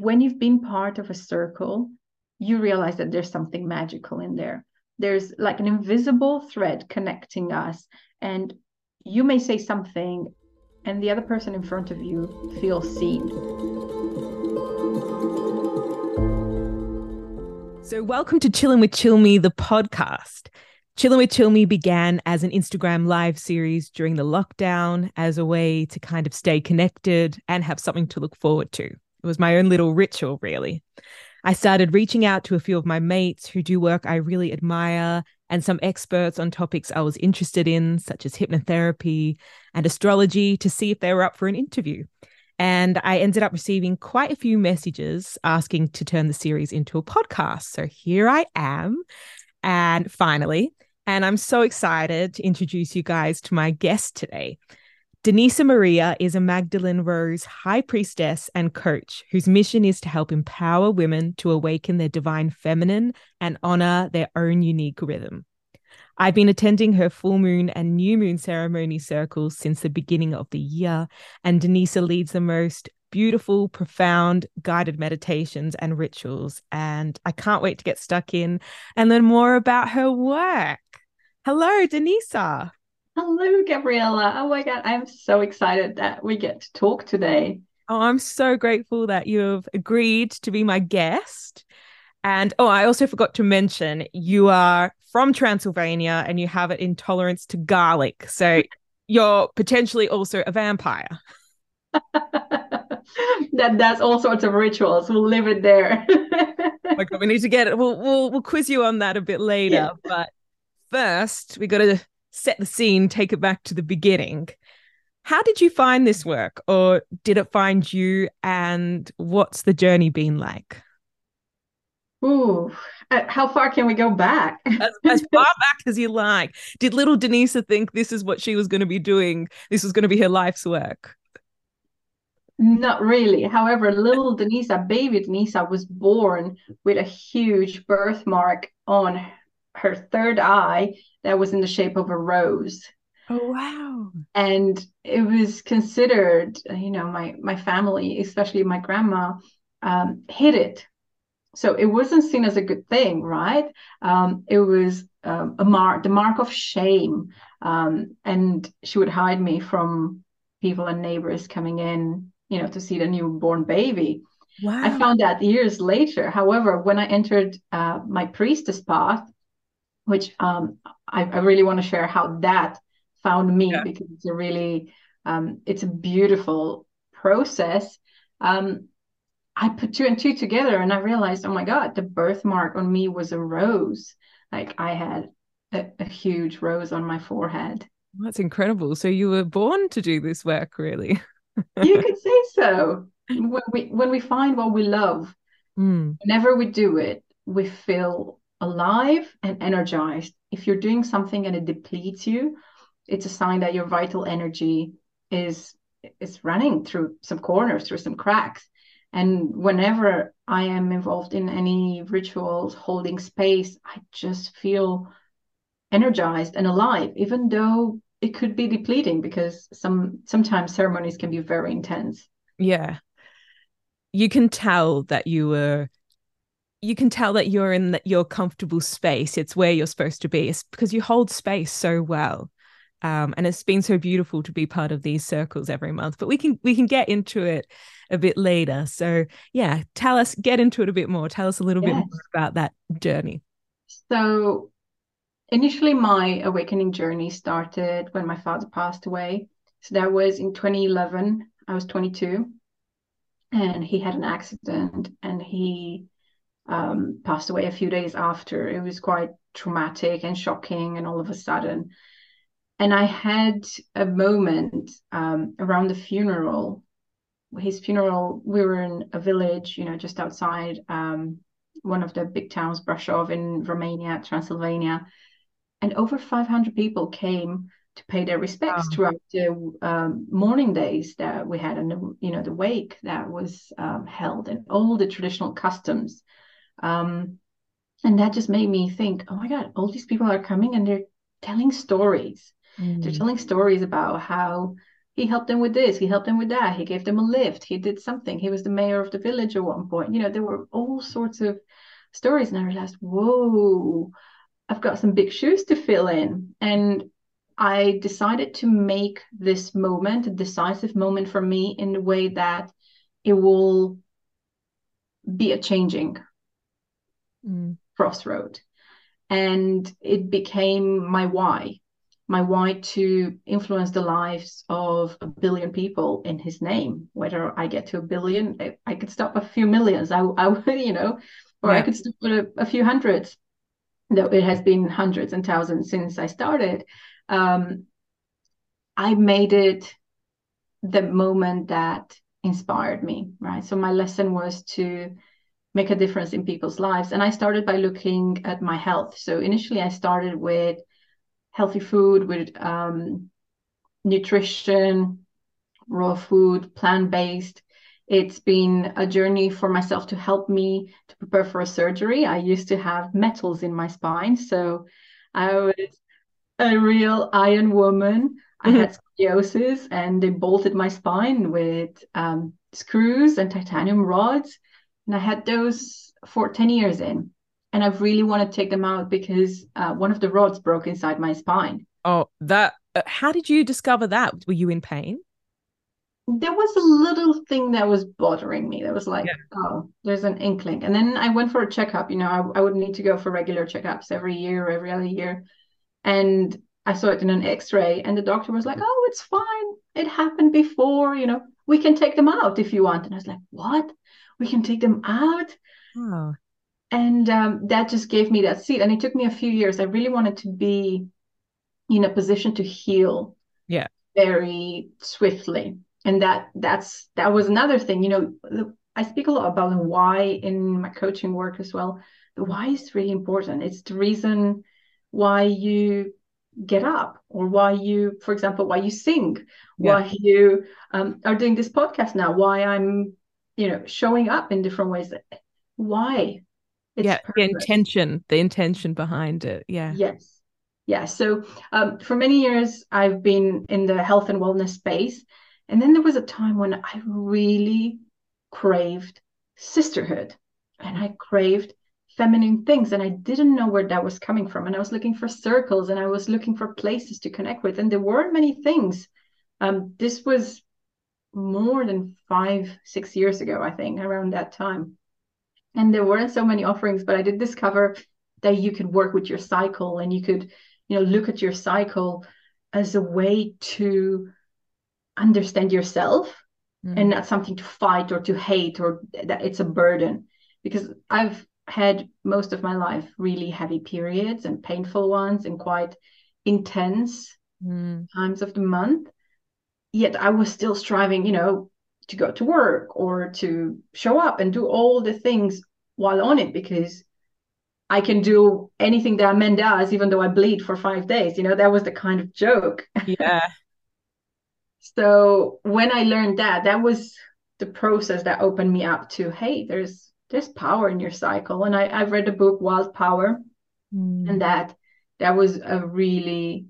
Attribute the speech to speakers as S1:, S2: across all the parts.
S1: when you've been part of a circle, you realize that there's something magical in there. There's like an invisible thread connecting us. And you may say something, and the other person in front of you feels seen.
S2: So, welcome to Chillin' with Cilmi, the podcast. Chillin' with Cilmi began as an Instagram live series during the lockdown as a way to kind of stay connected and have something to look forward to. It was my own little ritual, really. I started reaching out to a few of my mates who do work I really admire and some experts on topics I was interested in, such as hypnotherapy and astrology, to see if they were up for an interview. And I ended up receiving quite a few messages asking to turn the series into a podcast. So here I am. And finally, and I'm so excited to introduce you guys to my guest today. Denisa Maria is a Magdalene Rose high priestess and coach whose mission is to help empower women to awaken their divine feminine and honor their own unique rhythm. I've been attending her full moon and new moon ceremony circles since the beginning of the year, and Denisa leads the most beautiful, profound guided meditations and rituals. And I can't wait to get stuck in and learn more about her work. Hello, Denisa.
S1: Hello, Gabriella. Oh my God, I'm so excited that we get to talk today.
S2: Oh, I'm so grateful that you've agreed to be my guest. And oh, I also forgot to mention you are from Transylvania and you have an intolerance to garlic. So you're potentially also a vampire.
S1: that does all sorts of rituals. We'll leave it there.
S2: Oh okay, we need to get it. We'll, we'll we'll quiz you on that a bit later. Yeah. But first, we got to set the scene, take it back to the beginning. How did you find this work, or did it find you? And what's the journey been like?
S1: Ooh, uh, how far can we go back?
S2: as, as, far back as you like. Did little Denisa think this is what she was going to be doing? This was going to be her life's work?
S1: Not really. However, little Denisa, baby Denisa, was born with a huge birthmark on her third eye that was in the shape of a rose.
S2: Oh wow.
S1: And it was considered, you know, my my family, especially my grandma, um, hid it. So it wasn't seen as a good thing, right? Um, it was um, a mark, the mark of shame. Um, and she would hide me from people and neighbors coming in, you know, to see the newborn baby. Wow. I found that years later. However, when I entered uh, my priestess path, which um, I, I, really want to share how that found me yeah. because it's a really um, it's a beautiful process. Um, I put two and two together and I realized, oh my God, the birthmark on me was a rose. Like I had a, a huge rose on my forehead.
S2: That's incredible. So you were born to do this work, really?
S1: you could say so. When we when we find what we love, mm. whenever we do it, we feel alive and energized. If you're doing something and it depletes you, it's a sign that your vital energy is is running through some corners, through some cracks. And whenever I am involved in any rituals, holding space, I just feel energized and alive, even though it could be depleting because some sometimes ceremonies can be very intense.
S2: Yeah. You can tell that you were you can tell that you're in the, your comfortable space. It's where you're supposed to be. It's because you hold space so well. Um, and it's been so beautiful to be part of these circles every month. But we can we can get into it a bit later. So yeah, tell us, get into it a bit more. Tell us a little yes. bit more about that journey.
S1: So initially, my awakening journey started when my father passed away. So that was in 2011. I was 22, and he had an accident, and he um, passed away a few days after. It was quite traumatic and shocking, and all of a sudden. And I had a moment um, around the funeral. His funeral, we were in a village, you know, just outside um, one of the big towns, Brasov in Romania, Transylvania. And over 500 people came to pay their respects wow. throughout the um, mourning days that we had and the, you know the wake that was um, held and all the traditional customs um, and that just made me think, oh my God, all these people are coming and they're telling stories. Mm. They're telling stories about how he helped them with this, he helped them with that, he gave them a lift, he did something, he was the mayor of the village at one point. You know, there were all sorts of stories, and I realized, whoa, I've got some big shoes to fill in. And I decided to make this moment a decisive moment for me in the way that it will be a changing mm. crossroad. And it became my why, my why to influence the lives of a billion people in his name. Whether I get to a billion, I could stop a few millions. I, I would, you know, or yeah. I could stop at a, a few hundreds. Though it has been hundreds and thousands since I started. Um, I made it the moment that inspired me, right? So my lesson was to make a difference in people's lives. And I started by looking at my health. So initially, I started with healthy food, with um, nutrition, raw food, plant based. It's been a journey for myself to help me to prepare for a surgery. I used to have metals in my spine. So I was a real iron woman. I mm-hmm. had scoliosis and they bolted my spine with um, screws and titanium rods. And I had those for 10 years in. And I really want to take them out because uh, one of the rods broke inside my spine.
S2: Oh, that, uh, how did you discover that? Were you in pain?
S1: There was a little thing that was bothering me. That was like, yeah. oh, there's an inkling. And then I went for a checkup. You know, I, I would need to go for regular checkups every year or every other year. And I saw it in an x-ray and the doctor was like, oh, it's fine. It happened before, you know, we can take them out if you want. And I was like, what? We can take them out? Oh. And um, that just gave me that seat. And it took me a few years. I really wanted to be in a position to heal
S2: yeah
S1: very swiftly and that that's that was another thing you know i speak a lot about the why in my coaching work as well the why is really important it's the reason why you get up or why you for example why you sing yeah. why you um, are doing this podcast now why i'm you know showing up in different ways. Why?
S2: It's yeah the intention the intention behind it yeah.
S1: Yes. Yeah so um, for many years i've been in the health and wellness space and then there was a time when i really craved sisterhood and i craved feminine things and i didn't know where that was coming from and i was looking for circles and i was looking for places to connect with and there weren't many things. Um, this was more than five six years ago i think around that time and there weren't so many offerings but i did discover that you could work with your cycle and you could you know look at your cycle as a way to understand yourself mm. and not something to fight or to hate or that it's a burden because i've had most of my life really heavy periods and painful ones and quite intense mm. times of the month. Yet I was still striving, you know, to go to work or to show up and do all the things while on it because I can do anything that a man does, even though I bleed for five days. You know, that was the kind of joke.
S2: Yeah.
S1: so when I learned that, that was the process that opened me up to, hey, there's there's power in your cycle. And I, I've read the book Wild Power, mm. and that that was a really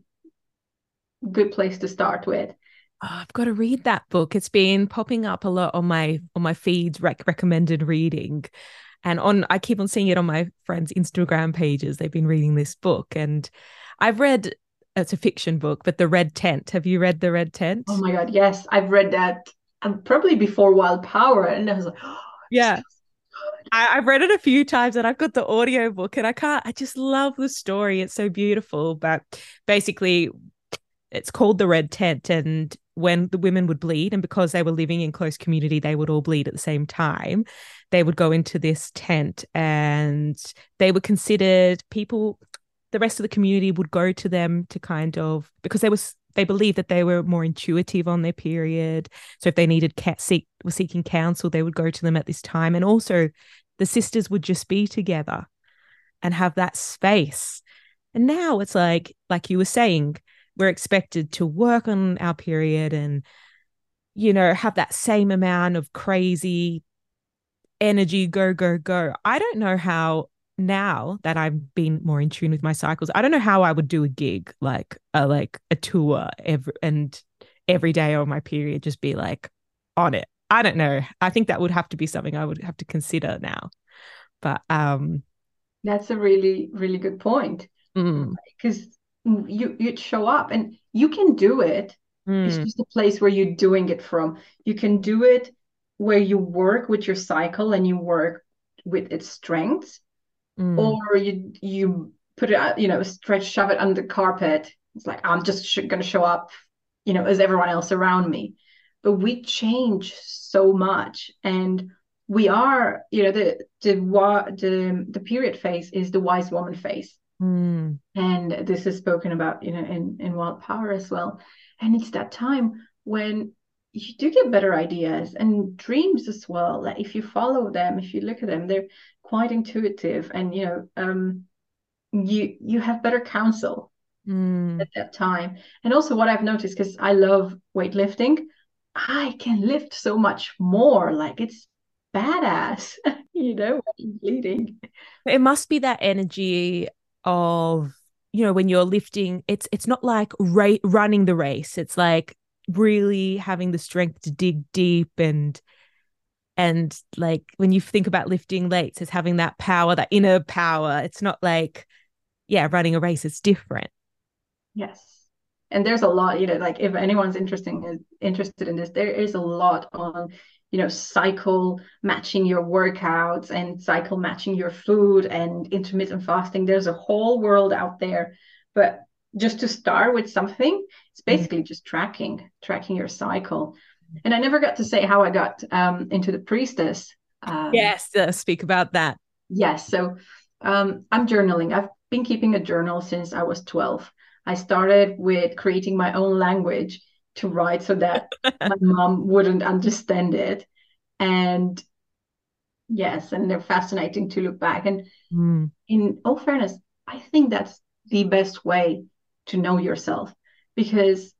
S1: good place to start with.
S2: Oh, I've got to read that book. It's been popping up a lot on my on my feeds, rec- recommended reading, and on I keep on seeing it on my friends' Instagram pages. They've been reading this book, and I've read. It's a fiction book, but The Red Tent. Have you read The Red Tent?
S1: Oh my god, yes, I've read that. and probably before Wild Power, and I was like, oh,
S2: yeah, I, have read it a few times and I've got the audio book and I can't, I just love the story. It's so beautiful. But basically, it's called the Red Tent. And when the women would bleed, and because they were living in close community, they would all bleed at the same time. They would go into this tent and they were considered people, the rest of the community would go to them to kind of, because they was they believed that they were more intuitive on their period. So if they needed cat seek were seeking counsel, they would go to them at this time. And also the sisters would just be together and have that space. And now it's like, like you were saying, we're expected to work on our period and, you know, have that same amount of crazy energy, go, go, go. I don't know how now that I've been more in tune with my cycles, I don't know how I would do a gig like a like a tour every and every day on my period just be like on it. I don't know. I think that would have to be something I would have to consider now. But um
S1: that's a really really good point because mm. You you'd show up and you can do it. Mm. It's just a place where you're doing it from. You can do it where you work with your cycle and you work with its strengths, mm. or you you put it out, you know, stretch shove it under the carpet. It's like I'm just sh- going to show up, you know, as everyone else around me. But we change so much, and we are, you know, the the the the period phase is the wise woman phase, mm. and this is spoken about, you know, in in Wild Power as well. And it's that time when you do get better ideas and dreams as well. Like if you follow them, if you look at them, they're quite intuitive, and you know, um, you you have better counsel mm. at that time. And also, what I've noticed because I love weightlifting, I can lift so much more. Like it's badass, you know, bleeding.
S2: It must be that energy of you know when you're lifting it's it's not like ra- running the race. It's like really having the strength to dig deep and and like when you think about lifting weights it's having that power that inner power. It's not like yeah running a race it's different.
S1: Yes. And there's a lot you know like if anyone's interesting interested in this there is a lot on you know cycle matching your workouts and cycle matching your food and intermittent fasting. There's a whole world out there. But just to start with something it's mm. basically mm. just tracking tracking your cycle. And i never got to say how i got um, into the priestess
S2: um, yes uh, speak about that.
S1: Yes so um, i'm journaling. I've been keeping a journal since i was 12 i started with creating my own language to write so that my mom wouldn't understand it. And yes, and they're fascinating to look back. And mm. in all fairness, I think that's the best way to know yourself because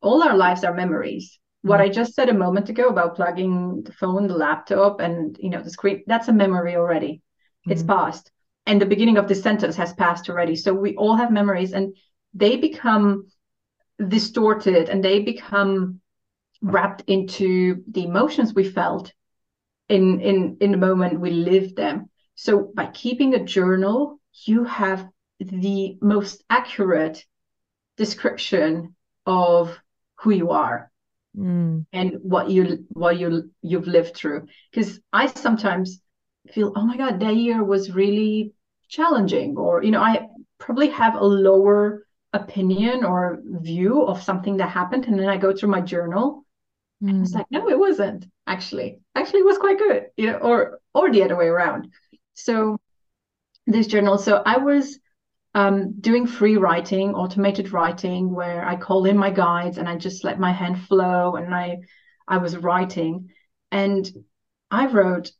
S1: all our lives are memories. Mm. What I just said a moment ago about plugging the phone, the laptop, and you know the screen, that's a memory already. Mm. It's past. And the beginning of this sentence has passed already. So we all have memories and they become distorted and they become wrapped into the emotions we felt in in in the moment we lived them so by keeping a journal you have the most accurate description of who you are mm. and what you what you you've lived through because i sometimes feel oh my god that year was really challenging or you know i probably have a lower opinion or view of something that happened and then i go through my journal. Mm. and it's like no it wasn't actually. Actually it was quite good you know or or the other way around. So this journal so i was um, doing free writing automated writing where i call in my guides and i just let my hand flow and i i was writing. And i wrote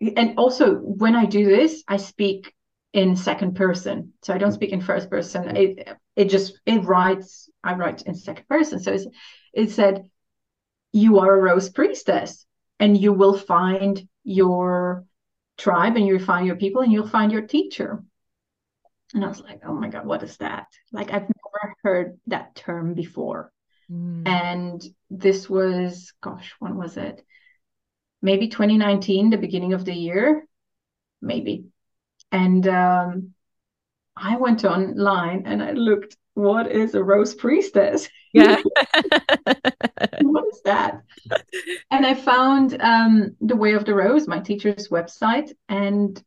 S1: and also when i do this i speak in second person. So I don't speak in first person. It it just it writes. I write in second person. So it's, it said, "You are a rose priestess, and you will find your tribe, and you'll find your people, and you'll find your teacher." And I was like, "Oh my god, what is that? Like I've never heard that term before." Mm. And this was, gosh, when was it? Maybe 2019, the beginning of the year, maybe and um, I went online and I looked, what is a rose priestess?
S2: Yeah.
S1: what is that? And I found um, The Way of the Rose, my teacher's website. And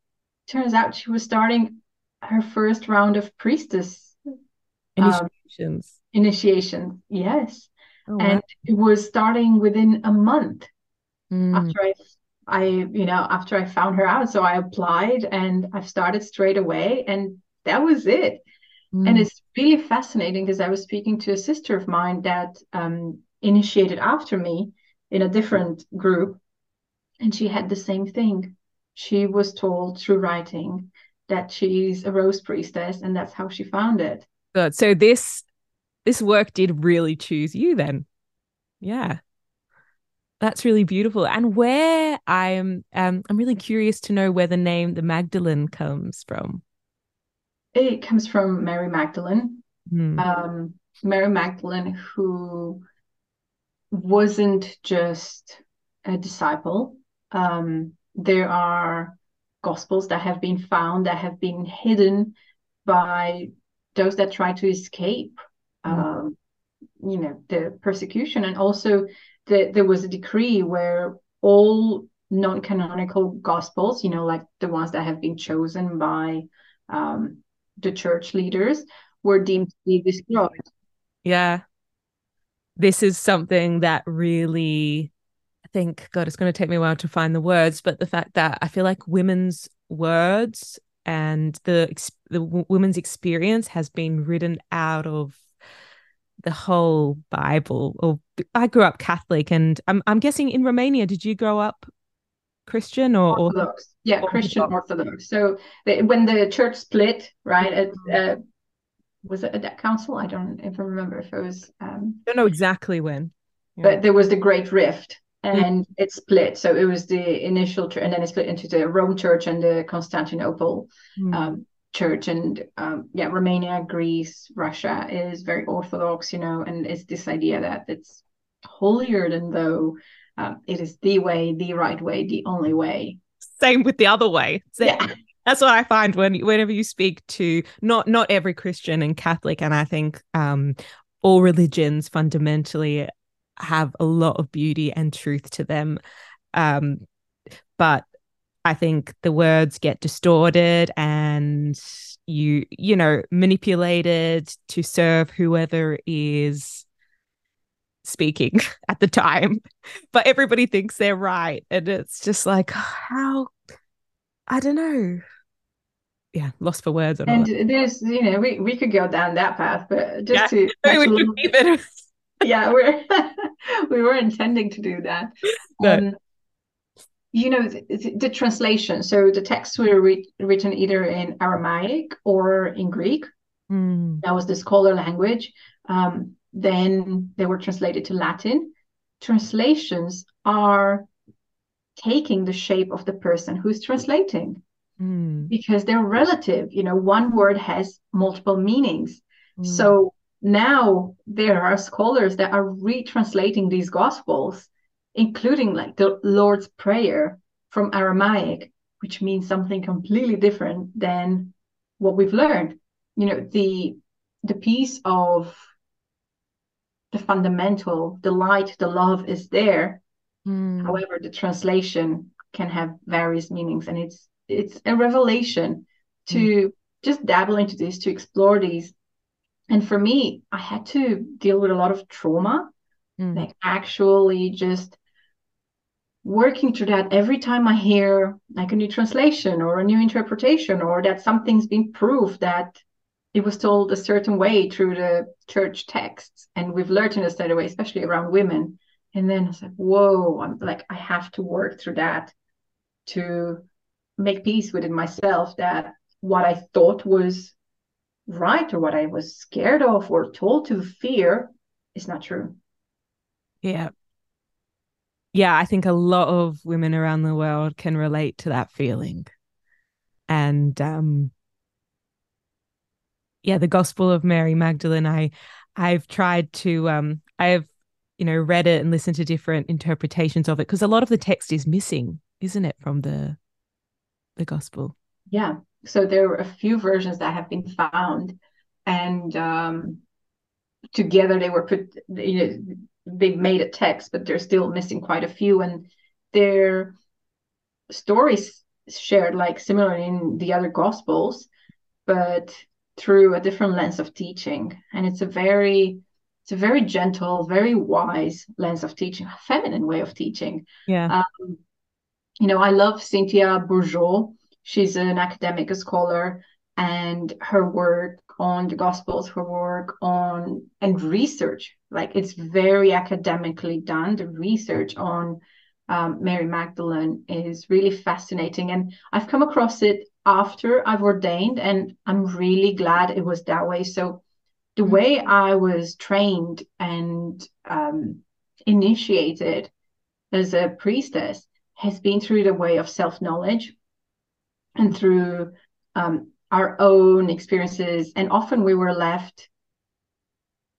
S1: turns out she was starting her first round of priestess
S2: initiations. Um,
S1: initiation, yes. Oh, wow. And it was starting within a month mm. after I I, you know, after I found her out, so I applied and I've started straight away, and that was it. Mm. And it's really fascinating because I was speaking to a sister of mine that um, initiated after me in a different group, and she had the same thing. She was told through writing that she's a rose priestess, and that's how she found it.
S2: Good. So this this work did really choose you then. Yeah. That's really beautiful. And where I'm um I'm really curious to know where the name the Magdalene comes from.
S1: It comes from Mary Magdalene. Hmm. Um Mary Magdalene who wasn't just a disciple. Um, there are gospels that have been found that have been hidden by those that try to escape, mm. um, you know, the persecution, and also the, there was a decree where all non-canonical gospels, you know, like the ones that have been chosen by um, the church leaders, were deemed to be destroyed.
S2: Yeah. This is something that really, I think, God, it's going to take me a while to find the words, but the fact that I feel like women's words and the the women's experience has been written out of the whole Bible. Or I grew up Catholic, and I'm I'm guessing in Romania, did you grow up Christian or
S1: Orthodox? Or, yeah, Orthodox. Christian Orthodox. So they, when the church split, right? It, uh, was it at that council? I don't even remember if it was. Um,
S2: I don't know exactly when.
S1: Yeah. But there was the Great Rift, mm. and mm. it split. So it was the initial, and then it split into the Rome Church and the Constantinople mm. um, Church. And um, yeah, Romania, Greece, Russia is very Orthodox, you know, and it's this idea that it's holier than though um, it is the way, the right way, the only way.
S2: Same with the other way. Yeah. That's what I find when whenever you speak to not not every Christian and Catholic, and I think um, all religions fundamentally have a lot of beauty and truth to them. Um, but I think the words get distorted and you, you know, manipulated to serve whoever is speaking at the time. But everybody thinks they're right. And it's just like, how, I don't know. Yeah, lost for words.
S1: and there's, you know, we, we could go down that path, but just yeah, to. Actually, yeah, we're we were intending to do that. Um, you know the, the, translation. So the texts were re- written either in Aramaic or in Greek.
S2: Mm.
S1: That was the scholar language. Um, then they were translated to Latin. Translations are taking the shape of the person who's translating
S2: mm.
S1: because they're relative. You know, one word has multiple meanings. Mm. So now there are scholars that are retranslating these gospels including like the lord's prayer from aramaic which means something completely different than what we've learned you know the the piece of the fundamental the light the love is there
S2: mm.
S1: however the translation can have various meanings and it's it's a revelation to mm. just dabble into this to explore these and for me i had to deal with a lot of trauma
S2: mm.
S1: like actually just working through that every time i hear like a new translation or a new interpretation or that something's been proved that it was told a certain way through the church texts and we've learned in a certain way especially around women and then it's like whoa i'm like i have to work through that to make peace within myself that what i thought was right or what I was scared of or told to fear is not true.
S2: Yeah. Yeah, I think a lot of women around the world can relate to that feeling. And um yeah, the Gospel of Mary Magdalene, I I've tried to um I've you know read it and listened to different interpretations of it because a lot of the text is missing, isn't it, from the the gospel?
S1: Yeah so there are a few versions that have been found and um, together they were put you know they made a text but they're still missing quite a few and their stories shared like similar in the other gospels but through a different lens of teaching. And it's a very it's a very gentle very wise lens of teaching a feminine way of teaching.
S2: Yeah.
S1: Um, you know i love cynthia bourgeault. She's an academic scholar, and her work on the Gospels, her work on and research, like it's very academically done. The research on um, Mary Magdalene is really fascinating, and I've come across it after I've ordained, and I'm really glad it was that way. So the mm-hmm. way I was trained and um, initiated as a priestess has been through the way of self knowledge and through um, our own experiences. And often we were left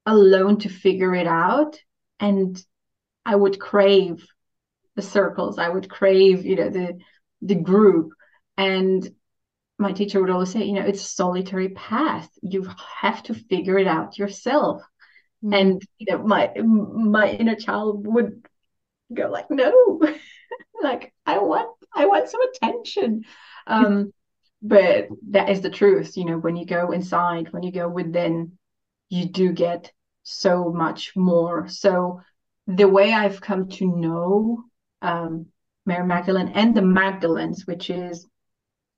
S1: alone to figure it out and i would crave the circles i would crave you know the the group and my teacher would always say you know it's a solitary path. You have to figure it out yourself. Mm. and you know my my inner child would go like no. Like i want i want some attention. Um but that is the truth you know when you go inside when you go within you do get so much more. So the way i've come to know um mary magdalene and the magdalens which is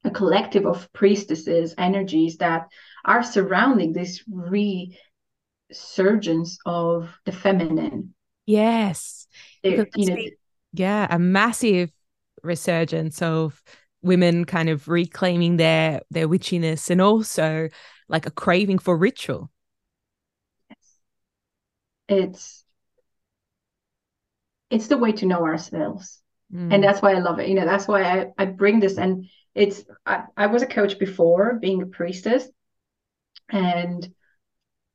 S1: a collective of priestesses energies that are surrounding this resurgence of the feminine.
S2: Yes. You know, yeah a massive resurgence of women kind of reclaiming their their witchiness and also like a craving for ritual.
S1: Yes. it's it's the way to know ourselves. Mm. and that's why i love it. You know that's why i, I bring this and it's I, I was a coach before being a priestess and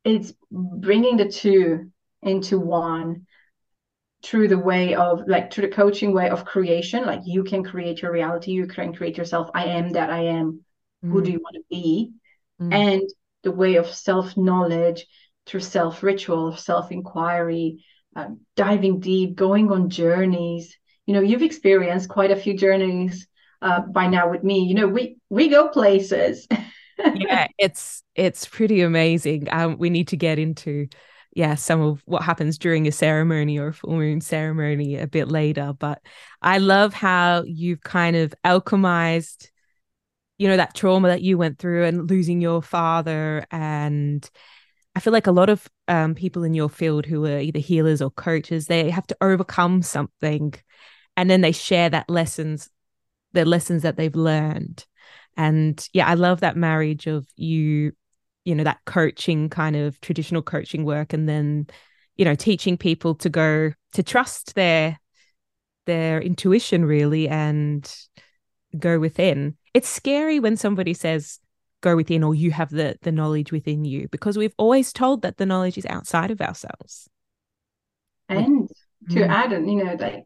S1: it's bringing the two into one through the way of like through the coaching way of creation. Like you can create your reality you can create yourself. I am that i am. Mm. who do you want to be? Mm. and the way of self knowledge through self ritual self inquiry uh, diving deep going on journeys. You know you've experienced quite a few journeys uh, by now with me you know we we go places
S2: yeah it's it's pretty amazing um we need to get into yeah, some of what happens during a ceremony or a full moon ceremony a bit later. But I love how you've kind of alchemized, you know, that trauma that you went through and losing your father. And I feel like a lot of um, people in your field who are either healers or coaches, they have to overcome something and then they share that lessons, the lessons that they've learned. And yeah, I love that marriage of you you know that coaching kind of traditional coaching work and then you know teaching people to go to trust their their intuition really and go within it's scary when somebody says go within or you have the the knowledge within you because we've always told that the knowledge is outside of ourselves
S1: and to mm. add you know like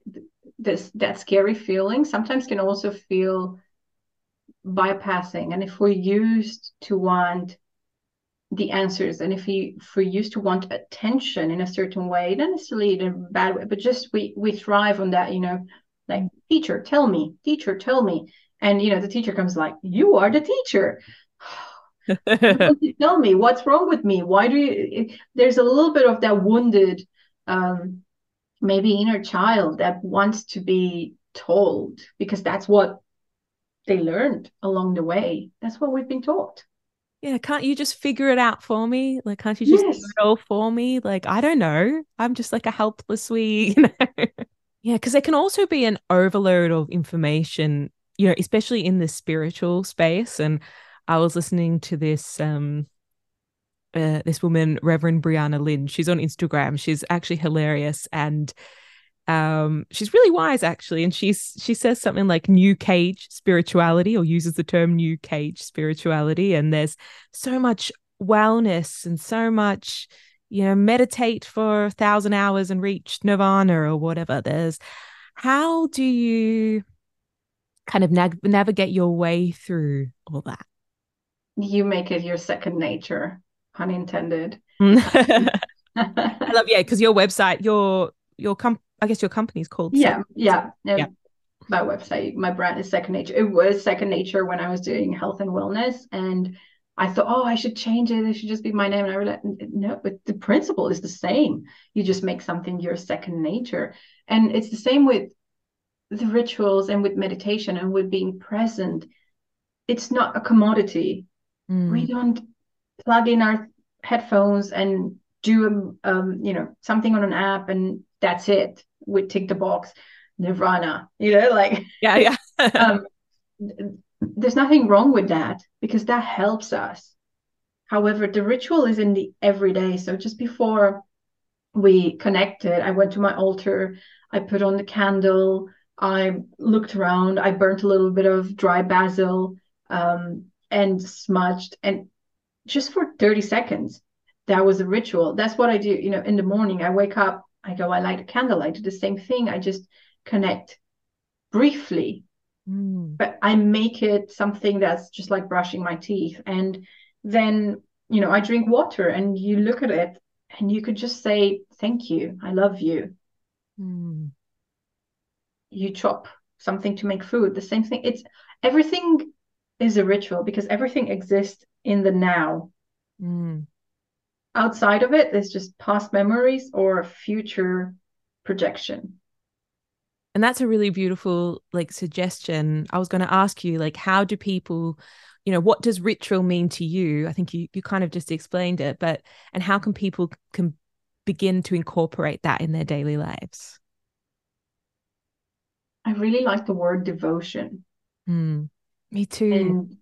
S1: this that scary feeling. Sometimes can also feel bypassing. And if we're used to want the answers and if we if we used to want attention in a certain way not necessarily in a bad way. But just we we thrive on that you know like teacher tell me teacher tell me. And you know the teacher comes like you are the teacher. Tell me what's wrong with me? Why do you there's a little bit of that wounded um maybe inner child that wants to be told because that's what they learned along the way that's what we've been taught
S2: yeah, can't you just figure it out for me? Like, can't you just yes. do it all for me? Like, I don't know. I'm just like a helpless wee, you know? yeah, because there can also be an overload of information, you know, especially in the spiritual space. And I was listening to this um uh, this woman, Reverend Brianna Lynn. She's on Instagram. She's actually hilarious and um, she's really wise actually, and she's she says something like new cage spirituality, or uses the term new cage spirituality, and there's so much wellness and so much you know meditate for a thousand hours and reach nirvana or whatever. There's how do you kind of nav- navigate your way through all that?
S1: You make it your second nature pun intended
S2: i love yeah because your website your your com- I guess your company's called.
S1: Yeah, yeah, yeah. My website, my brand is Second Nature. It was Second Nature when I was doing health and wellness, and I thought, oh, I should change it. It should just be my name. And I realized, no, but the principle is the same. You just make something your second nature, and it's the same with the rituals and with meditation and with being present. It's not a commodity. Mm. We don't plug in our headphones and do a, um, you know something on an app and that's it. We tick the box. Nirvana you know like
S2: yeah yeah. um,
S1: there's nothing wrong with that because that helps us. However the ritual is in the everyday. So just before we connected i went to my altar. I put on the candle. I looked around. I burnt a little bit of dry basil um, and smudged. And just for 30 seconds that was a ritual. That's what I do. You know, in the morning, I wake up, I go, I light a candle, I do the same thing. I just connect briefly,
S2: Mm.
S1: but I make it something that's just like brushing my teeth. And then, you know, I drink water and you look at it and you could just say, Thank you, I love you.
S2: Mm.
S1: You chop something to make food, the same thing. It's everything is a ritual because everything exists in the now.
S2: Mm.
S1: outside of it there's just past memories or a future projection
S2: And that's a really beautiful like suggestion. I was going to ask you like how do people you know what does ritual mean to you? I think you you kind of just explained it, but and how can people can begin to incorporate that in their daily lives?
S1: i really like the word devotion
S2: Mm. Me too.
S1: and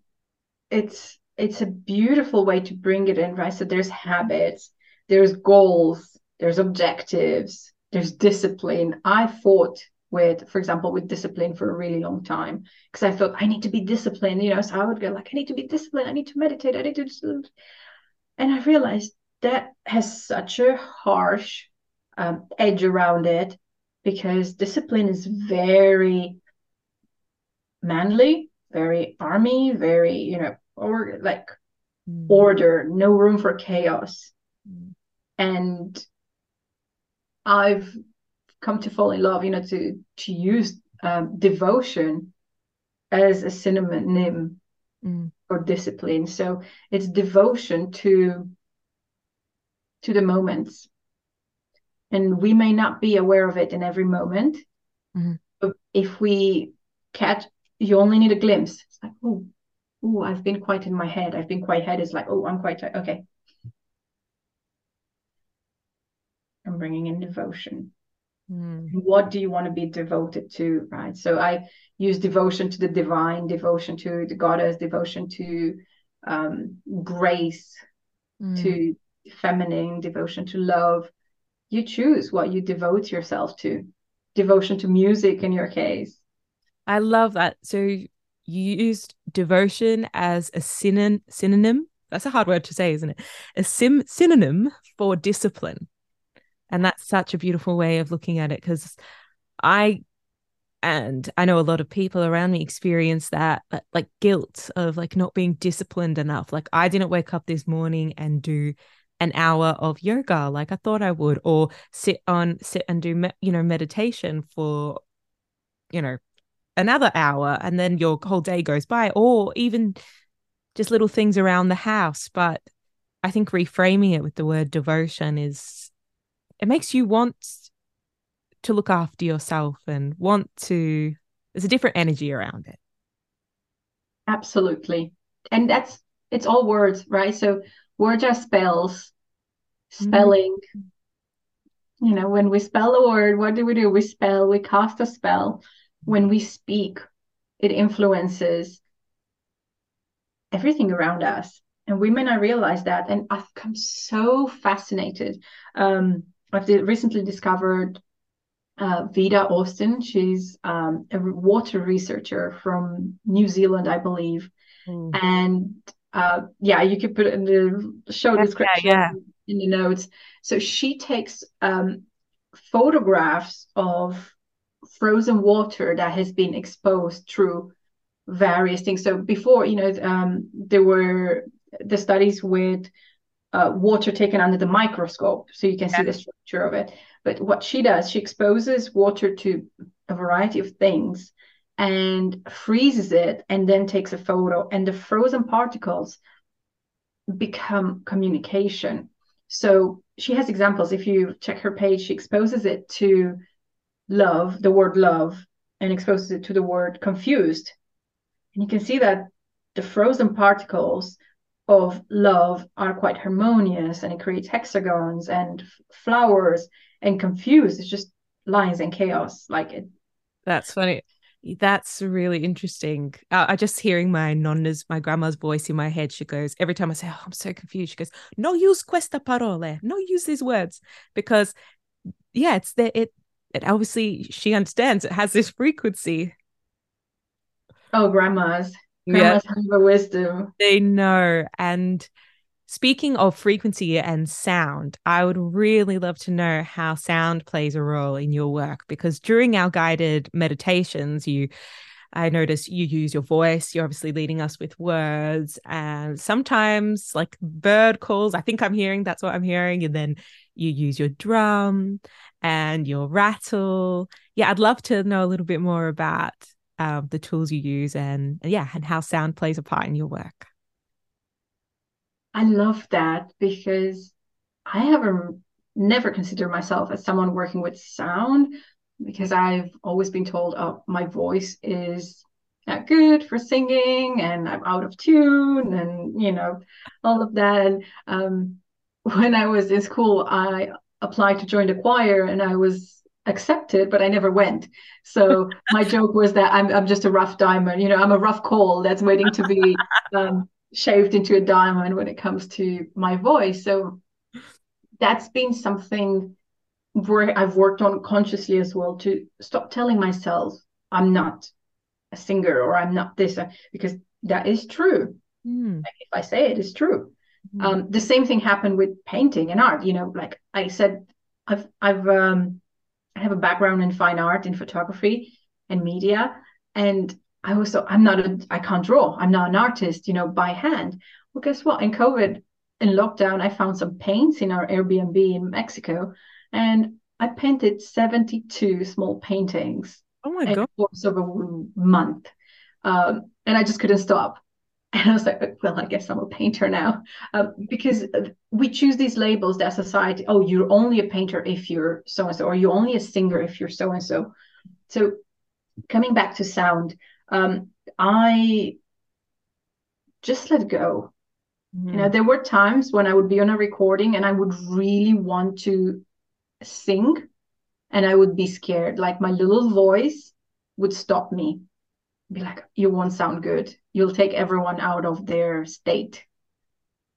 S1: it's it's a beautiful way to bring it in right? So there's habits there's goals there's objectives there's discipline. I fought with for example with discipline for a really long time because i thought i need to be disciplined you know? So i would go like i need to be disciplined. I need to meditate. I need to and i realized that has such a harsh um, edge around it because discipline is very manly very army very you know or like
S2: Mm.
S1: order no room for chaos
S2: Mm.
S1: and i've come to fall in love you know to to use um, devotion as a synonym
S2: Mm.
S1: for discipline so it's devotion to to the moments and we may not be aware of it in every moment
S2: Mhm.
S1: but if we catch you only need a glimpse it's like oh oh i've been quite in my head i've been quite head is like oh i'm quite tired. okay i'm bringing in devotion
S2: Mm.
S1: what do you want to be devoted to right so i use devotion to the divine devotion to the goddess devotion to um, grace
S2: Mm.
S1: to feminine devotion to love you choose what you devote yourself to devotion to music in your case
S2: I love that. So you used devotion as a synon- synonym. That's a hard word to say, isn't it? A sim- synonym for discipline. And that's such a beautiful way of looking at it because I and I know a lot of people around me experience that, like guilt of like not being disciplined enough. Like I didn't wake up this morning and do an hour of yoga like I thought I would, or sit on sit and do me- you know meditation for you know another hour and then your whole day goes by or even just little things around the house. But i think reframing it with the word devotion is it makes you want to look after yourself and want to there's a different energy around it.
S1: Absolutely. And that's it's all words right? So words are spells mm-hmm. spelling. You know when we spell a word what do we do? We spell we cast a spell when we speak it influences everything around us and we may not realize that and i've become so fascinated um, i've recently discovered uh, Veda austin she's um, a water researcher from new zealand i believe
S2: Mm.
S1: and uh, yeah, you could put it in the show
S2: Yeah,
S1: description
S2: yeah.
S1: in the notes. So she takes um, photographs of frozen water that has been exposed through various things. So before, you know, um, there were the studies with uh, water taken under the microscope, so you can see the structure of it. But what she does, she exposes water to a variety of things and freezes it and then takes a photo and the frozen particles become communication so she has examples if you check her page she exposes it to love the word love and exposes it to the word confused and you can see that the frozen particles of love are quite harmonious and it creates hexagons and flowers and confused it's just lines and chaos like it
S2: That's funny. That's really interesting. Uh, I just hearing my nonna's, my grandma's voice in my head. She goes every time I say, "Oh, I'm so confused." She goes, "No use questa parole. No use these words," because yeah, it's the it. It obviously she understands. It has this frequency.
S1: oh grandmas
S2: Yeah,
S1: grandmas have a wisdom
S2: they know, and Speaking of frequency and sound, I would really love to know how sound plays a role in your work because during our guided meditations, you I notice you use your voice. You're obviously leading us with words and sometimes like bird calls. I think I'm hearing that's what I'm hearing. And then you use your drum and your rattle. Yeah, I'd love to know a little bit more about um, the tools you use and yeah, and how sound plays a part in your work.
S1: I love that because I haven't never considered myself as someone working with sound because I've always been told, oh, my voice is not good for singing and I'm out of tune and, you know, all of that. And um, when I was in school, I applied to join the choir and I was accepted, but I never went. So my joke was that I'm, I'm just a rough diamond, you know, I'm a rough coal that's waiting to be um, shaved into a diamond when it comes to my voice. So that's been something where I've worked on consciously as well to stop telling myself I'm not a singer or I'm not this uh, because that is true. Mm. Like if I say it, it's true. Mm. Um, the same thing happened with painting and art. You know, like I said, I've I've um, I have a background in fine art, in photography and media, and I also I'm not a I can't draw. I'm not an artist, you know, by hand. Well, guess what? In COVID, in lockdown, I found some paints in our Airbnb in Mexico, and I painted 72 small paintings.
S2: Oh my god!
S1: course of a month, um, and I just couldn't stop. And I was like, well, I guess I'm a painter now, um, because we choose these labels that society. Oh, you're only a painter if you're so and so, or you're only a singer if you're so and so. So, coming back to sound, um, I just let go. Mm-hmm. You know, there were times when I would be on a recording and I would really want to sing and I would be scared. Like my little voice would stop me, be like, you won't sound good. You'll take everyone out of their state.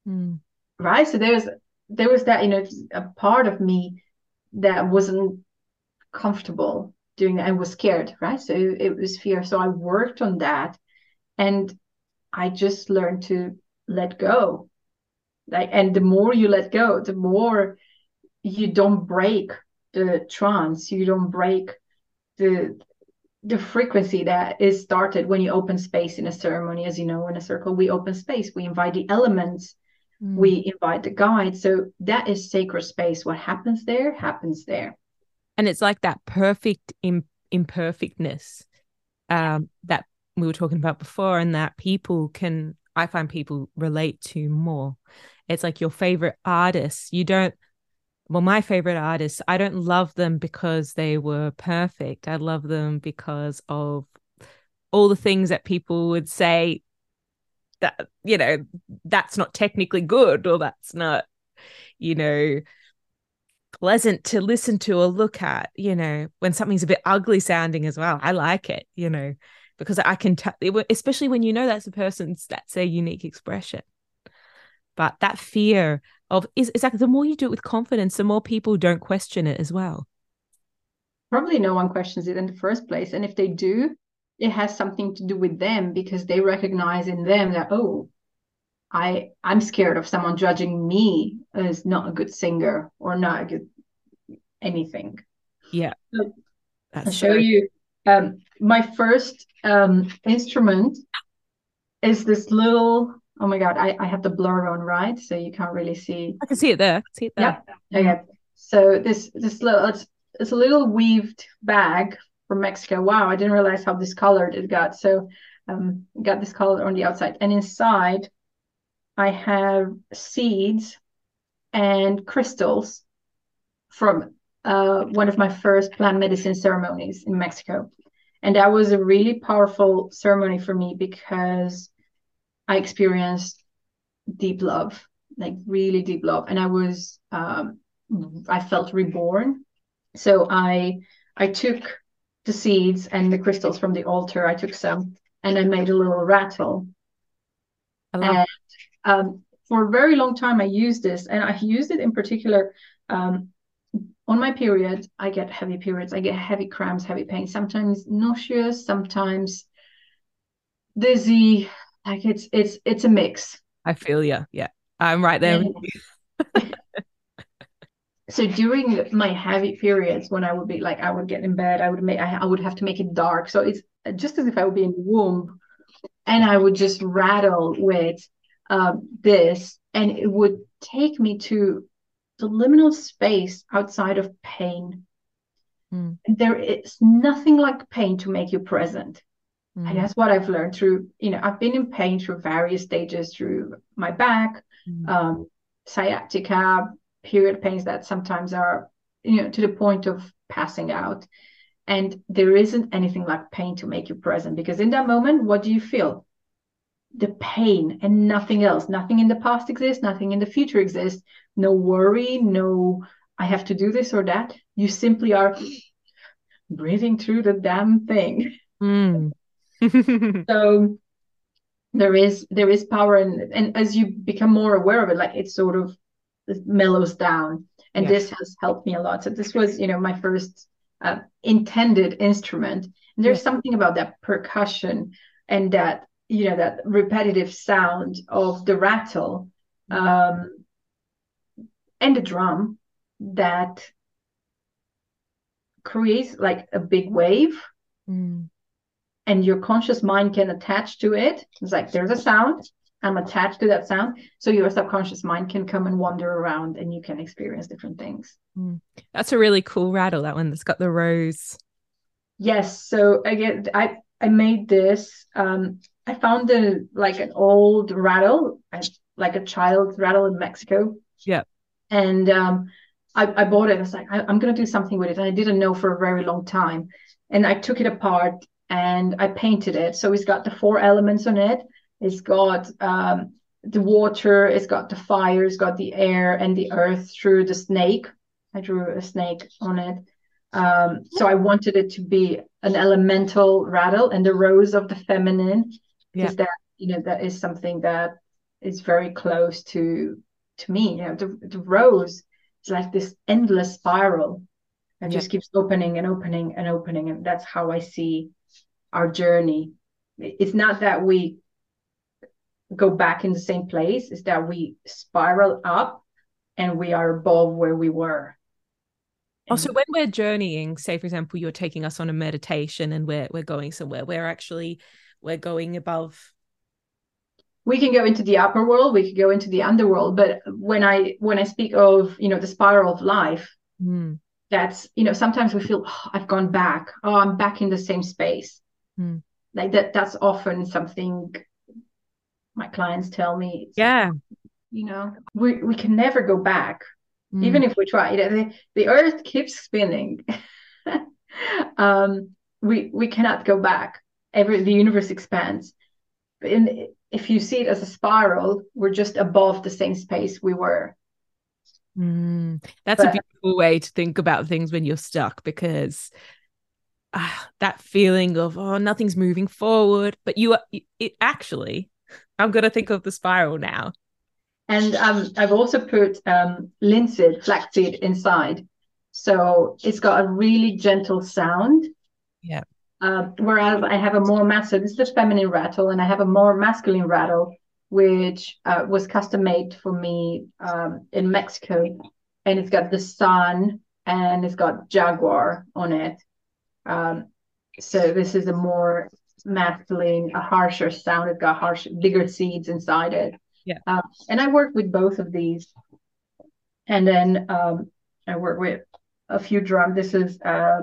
S1: Mm. Right. So there's there was that, you know, a part of me that wasn't comfortable doing that. I was scared, right? So it was fear. So I worked on that and I just learned to let go. Like and the more you let go, the more you don't break the trance, you don't break the the frequency that is started when you open space in a ceremony. As you know, in a circle, we open space, we invite the elements, mm. we invite the guides. So that is sacred space. What happens there happens there
S2: and it's like that perfect Im- imperfectness um, that we were talking about before and that people can i find people relate to more it's like your favorite artists you don't well my favorite artists i don't love them because they were perfect i love them because of all the things that people would say that you know that's not technically good or that's not you know pleasant to listen to or look at, you know, when something's a bit ugly sounding as well. I like it, you know, because I can tell, especially when you know that's a person's, that's their unique expression. But that fear of is exactly the more you do it with confidence, the more people don't question it as well.
S1: Probably no one questions it in the first place. And if they do, it has something to do with them because they recognize in them that, oh, I I'm scared of someone judging me as not a good singer or not a good anything.
S2: Yeah.
S1: So I'll show you um, my first um, instrument is this little oh my god I, I have the blur on right? So you can't really see.
S2: I can see it there. See it there.
S1: Yeah okay. So this this little it's, it's a little weaved bag from Mexico. Wow I didn't realize how discolored it got. So um got this color on the outside. And inside I have seeds and crystals from uh, one of my first plant medicine ceremonies in Mexico. And that was a really powerful ceremony for me because I experienced deep love, like really deep love. And I was, um, I felt reborn. So I, I took the seeds and the crystals from the altar. I took some and I made a little rattle. and um, for a very long time, I used this, and I used it in particular um, on my period. I get heavy periods. I get heavy cramps, heavy pain. Sometimes nauseous. Sometimes dizzy. Like it's it's it's a mix.
S2: I feel yeah, yeah. I'm right there.
S1: so during my heavy periods when I would be like I would get in bed, I would make I, I would have to make it dark. So it's just as if I would be in the womb, and I would just rattle with uh, this, and it would take me to the liminal space outside of pain. Mm. There is nothing like pain to make you present. Mm. And that's what I've learned through, you know, I've been in pain through various stages through my back, mm. um, sciatica, period pains that sometimes are, you know, to the point of passing out. And there isn't anything like pain to make you present because in that moment, what do you feel? The pain and nothing else. Nothing in the past exists, nothing in the future exists. No worry, no, I have to do this or that. You simply are breathing through the damn thing. Mm. so there is there is power and and as you become more aware of it, like it sort of mellows down. And yeah. this has helped me a lot. So this was, you know, my first uh, intended instrument. And there's yeah. something about that percussion and that, you know, that repetitive sound of the rattle um, and the drum that creates like a big wave. Mm. And your conscious mind can attach to it. It's like there's a sound, I'm attached to that sound. So your subconscious mind can come and wander around and you can experience different things.
S2: Mm. That's a really cool rattle, that one that's got the rose.
S1: Yes. So again, I I made this. Um, I found a like an old rattle, like a child's rattle in Mexico.
S2: Yeah.
S1: And um, I, I bought it. I was like, I, I'm gonna do something with it. And I didn't know for a very long time. And I took it apart and I painted it. So it's got the four elements on it it's got um, the water, it's got the fire, it's got the air and the earth through the snake. I drew a snake on it. Um, so I wanted it to be an elemental rattle and the rose of the feminine, because yeah. that you know that is something that is very close to to me. You know, the, the rose is like this endless spiral and yeah. just keeps opening and opening and opening, and that's how I see our journey. It's not that we go back in the same place it's that we spiral up and we are above where we were
S2: also when we're journeying say for example you're taking us on a meditation and we're we're going somewhere we're actually we're going above
S1: we can go into the upper world we could go into the underworld but when i when i speak of you know the spiral of life mm. that's you know sometimes we feel oh, i've gone back oh i'm back in the same space mm. like that that's often something my clients tell me.
S2: Yeah.
S1: you know we, we can never go back mm. even if we try. The, the earth keeps spinning. Um we we cannot go back. Every the universe expands. But in if you see it as a spiral we're just above the same space we were.
S2: Mm. that's but, a beautiful way to think about things when you're stuck because uh, that feeling of oh nothing's moving forward but you are it actually I'm gonna think of the spiral now.
S1: And um, I've also put um, linseed, flaxseed inside, so it's got a really gentle sound.
S2: Yeah.
S1: Uh, whereas I have a more masculine, this is the feminine rattle, and I have a more masculine rattle, which uh, was custom made for me um, in Mexico, and it's got the sun and it's got jaguar on it. Um, so this is a more masculine, a harsher sound. It's got harsh, bigger seeds inside it.
S2: Yeah. Uh,
S1: and I work with both of these. And then um, I work with a few drums. This is uh,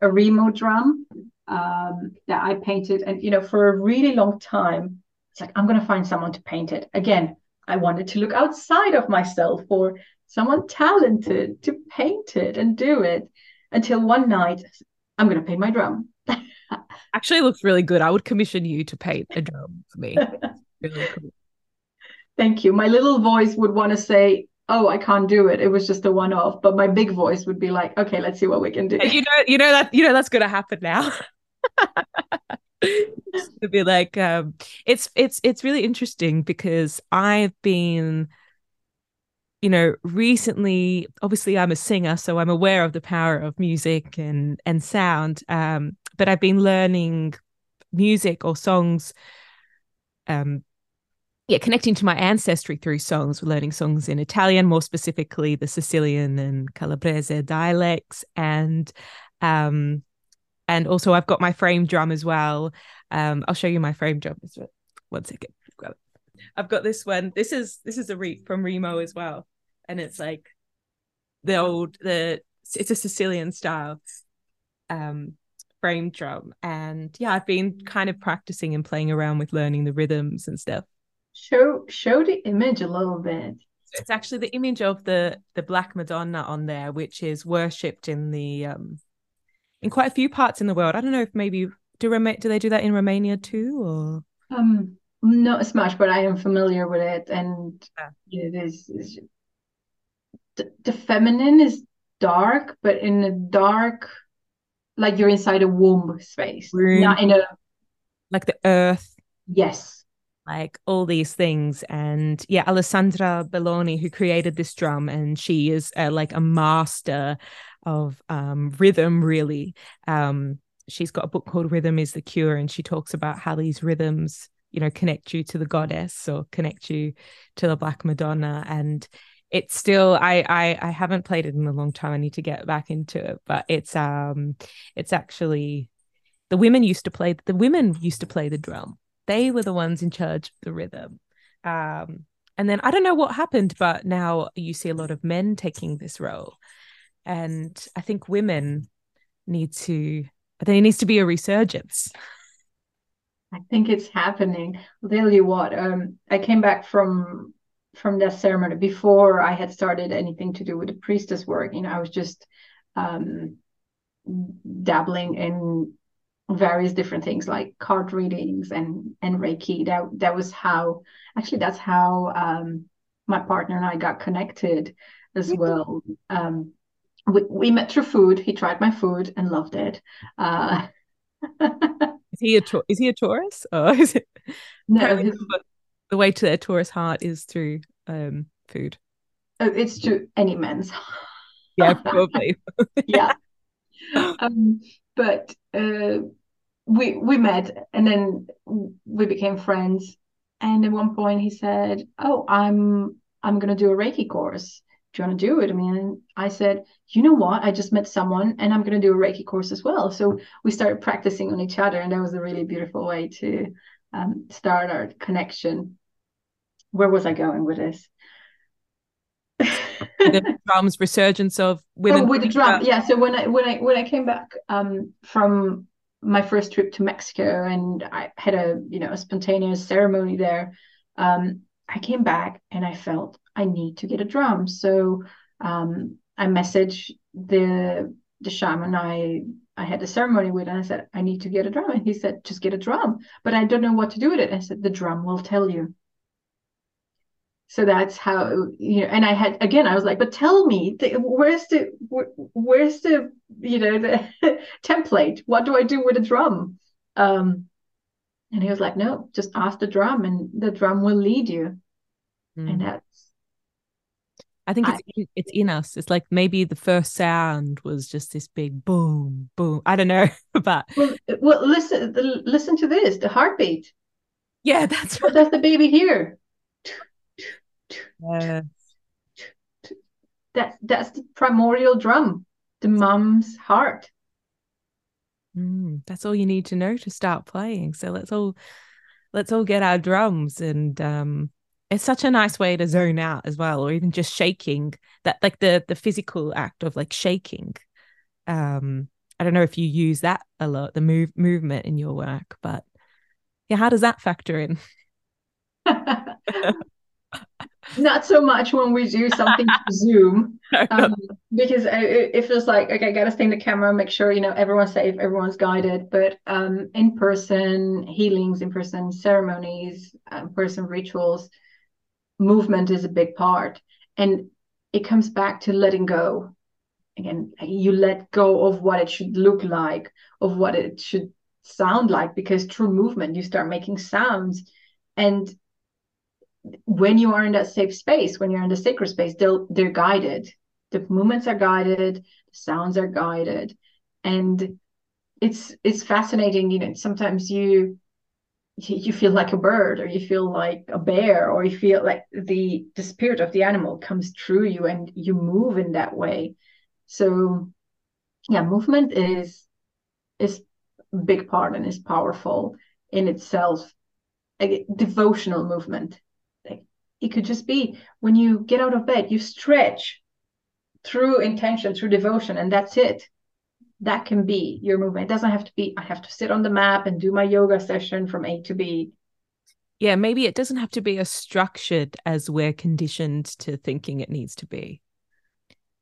S1: a Remo drum um, that I painted. And, you know, for a really long time, it's like, I'm going to find someone to paint it. Again, I wanted to look outside of myself for someone talented to paint it and do it until one night, I'm going to paint my drum.
S2: Actually, looks really good. I would commission you to paint a drum for me. really
S1: cool. Thank you. My little voice would want to say, "Oh, I can't do it. It was just a one-off." But my big voice would be like, "Okay, let's see what we can do."
S2: You know, you know that you know that's going to happen now. to be like, um, it's it's it's really interesting because I've been you know recently obviously i'm a singer so i'm aware of the power of music and and sound um but I've been learning music or songs um yeah, connecting to my ancestry through songs, learning songs in Italian, more specifically the Sicilian and Calabrese dialects, and um, and also I've got my frame drum as well. Um, I'll show you my frame drum. One second. I've got this one. This is this is a re- from Remo as well, and it's like the old the it's a Sicilian style um frame drum, and yeah, I've been kind of practicing and playing around with learning the rhythms and stuff.
S1: Show show the image a little bit.
S2: It's actually the image of the the Black Madonna on there, which is worshipped in the um in quite a few parts in the world. I don't know if maybe do Roma- do they do that in Romania too, or
S1: um not as much, but I am familiar with it, and yeah. it is. The, the feminine is dark, but in a dark, like you're inside a womb space, Room. not in a
S2: like the earth.
S1: Yes,
S2: like all these things and yeah alessandra belloni who created this drum and she is uh, like a master of um, rhythm really um, she's got a book called rhythm is the cure and she talks about how these rhythms you know connect you to the goddess or connect you to the black madonna and it's still I, I i haven't played it in a long time i need to get back into it but it's um it's actually the women used to play the women used to play the drum they were the ones in charge of the rhythm. Um, and then I don't know what happened, but now you see a lot of men taking this role. And I think women need to, there needs to be a resurgence.
S1: I think it's happening. I'll tell you what, um, I came back from from that ceremony before I had started anything to do with the priestess work. You know, I was just um, dabbling in various different things like card readings and and reiki. That that was how actually that's how um my partner and i got connected as well. Um we, we met through food. He tried my food and loved it. Uh
S2: is he a is he a taurus? Or is it no his, the way to a Taurus heart is through um food
S1: oh, it's to any man's
S2: yeah probably
S1: yeah um but uh, we we met and then we became friends. And at one point he said, "Oh, I'm I'm gonna do a Reiki course. Do you want to do it?" I mean, I said, "You know what? I just met someone, and I'm gonna do a Reiki course as well." So we started practicing on each other, and that was a really beautiful way to um, start our connection. Where was I going with this?
S2: the drums resurgence of women.
S1: Oh, with the drum, yeah. So when I when I when I came back um, from my first trip to Mexico, and I had a you know a spontaneous ceremony there. Um, I came back and I felt I need to get a drum, so um, I messaged the the shaman I I had the ceremony with, and I said I need to get a drum, and he said just get a drum, but I don't know what to do with it. I said the drum will tell you. So that's how you know and i had again i was like but tell me where's the where's the you know the template? What do i do with a drum? Um and he was like no just ask the drum and the drum will lead you. Mm. and that's
S2: I think it's I, it's in us. It's like maybe the first sound was just this big boom, boom. I don't know, but
S1: well, well listen, listen to this. The heartbeat.
S2: Yeah, that's
S1: what does the baby hear.
S2: Yes.
S1: That that's the primordial drum, the mum's heart.
S2: Mm, that's all you need to know to start playing. So let's all let's all get our drums and um it's such a nice way to zone out as well or even just shaking that like the the physical act of like shaking um i don't know if you use that a lot the move movement in your work but yeah how does that factor in
S1: not so much when we do something to Zoom, um, because it, it, feels like okay, gotta stay in the camera, make sure you know everyone's safe, everyone's guided. But um, in person healings, in person ceremonies, in um, person rituals, movement is a big part, and it comes back to letting go. Again, you let go of what it should look like, of what it should sound like, because through movement you start making sounds, and when you are in that safe space, when you're in the sacred space, they'll they're guided. The movements are guided, the sounds are guided, and it's it's fascinating. You know, sometimes you you feel like a bird or you feel like a bear or you feel like the the spirit of the animal comes through you and you move in that way. So yeah movement is is big part and is powerful in itself. A devotional movement. Like it could just be when you get out of bed you stretch through intention through devotion and that's it that can be your movement. It doesn't have to be, I have to sit on the map and do my yoga session from A to B.
S2: Yeah, maybe it doesn't have to be as structured as we're conditioned to thinking it needs to be.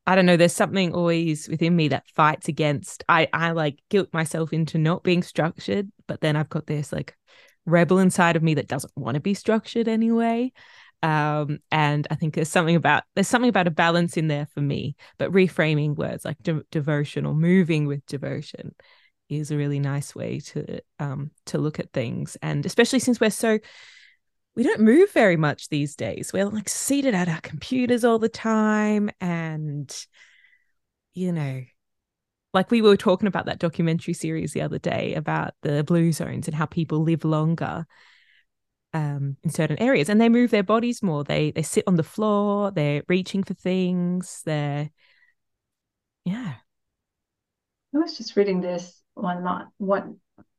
S2: I don't know, there's something always within me that fights against I I like guilt myself into not being structured, but then I've got this like rebel inside of me that doesn't want to be structured anyway. Um, and I think there's something about there's something about a balance in there for me. But reframing words like de- devotion or moving with devotion is a really nice way to um, to look at things, and especially since we're so we don't move very much these days. We're like seated at our computers all the time, and you know, like we were talking about that documentary series the other day about the blue zones and how people live longer um, in certain areas and they move their bodies more. They they sit on the floor they're reaching for things they're yeah.
S1: I was just reading this one line one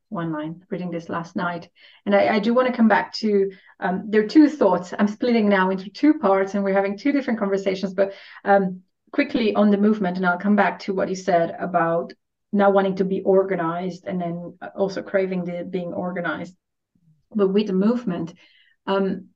S1: one line reading this last night and i, I do want to come back to um, there are two thoughts. I'm splitting now into two parts and we're having two different conversations but um, quickly on the movement and i'll come back to what you said about not wanting to be organized and then also craving the being organized but with the movement, um,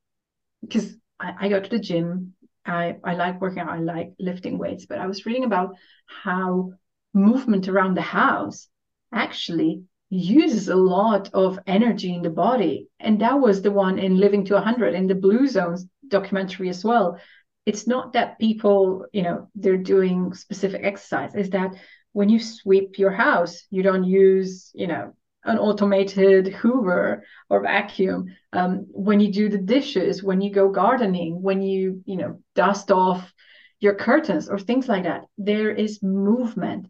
S1: because I, I go to the gym, I, I like working out, I like lifting weights, but I was reading about how movement around the house actually uses a lot of energy in the body. And that was the one in Living to 100 in the Blue Zones documentary as well. It's not that people, you know, they're doing specific exercise, is that when you sweep your house, you don't use, you know, an automated hoover or vacuum um, when you do the dishes when you go gardening when you you know dust off your curtains or things like that there is movement.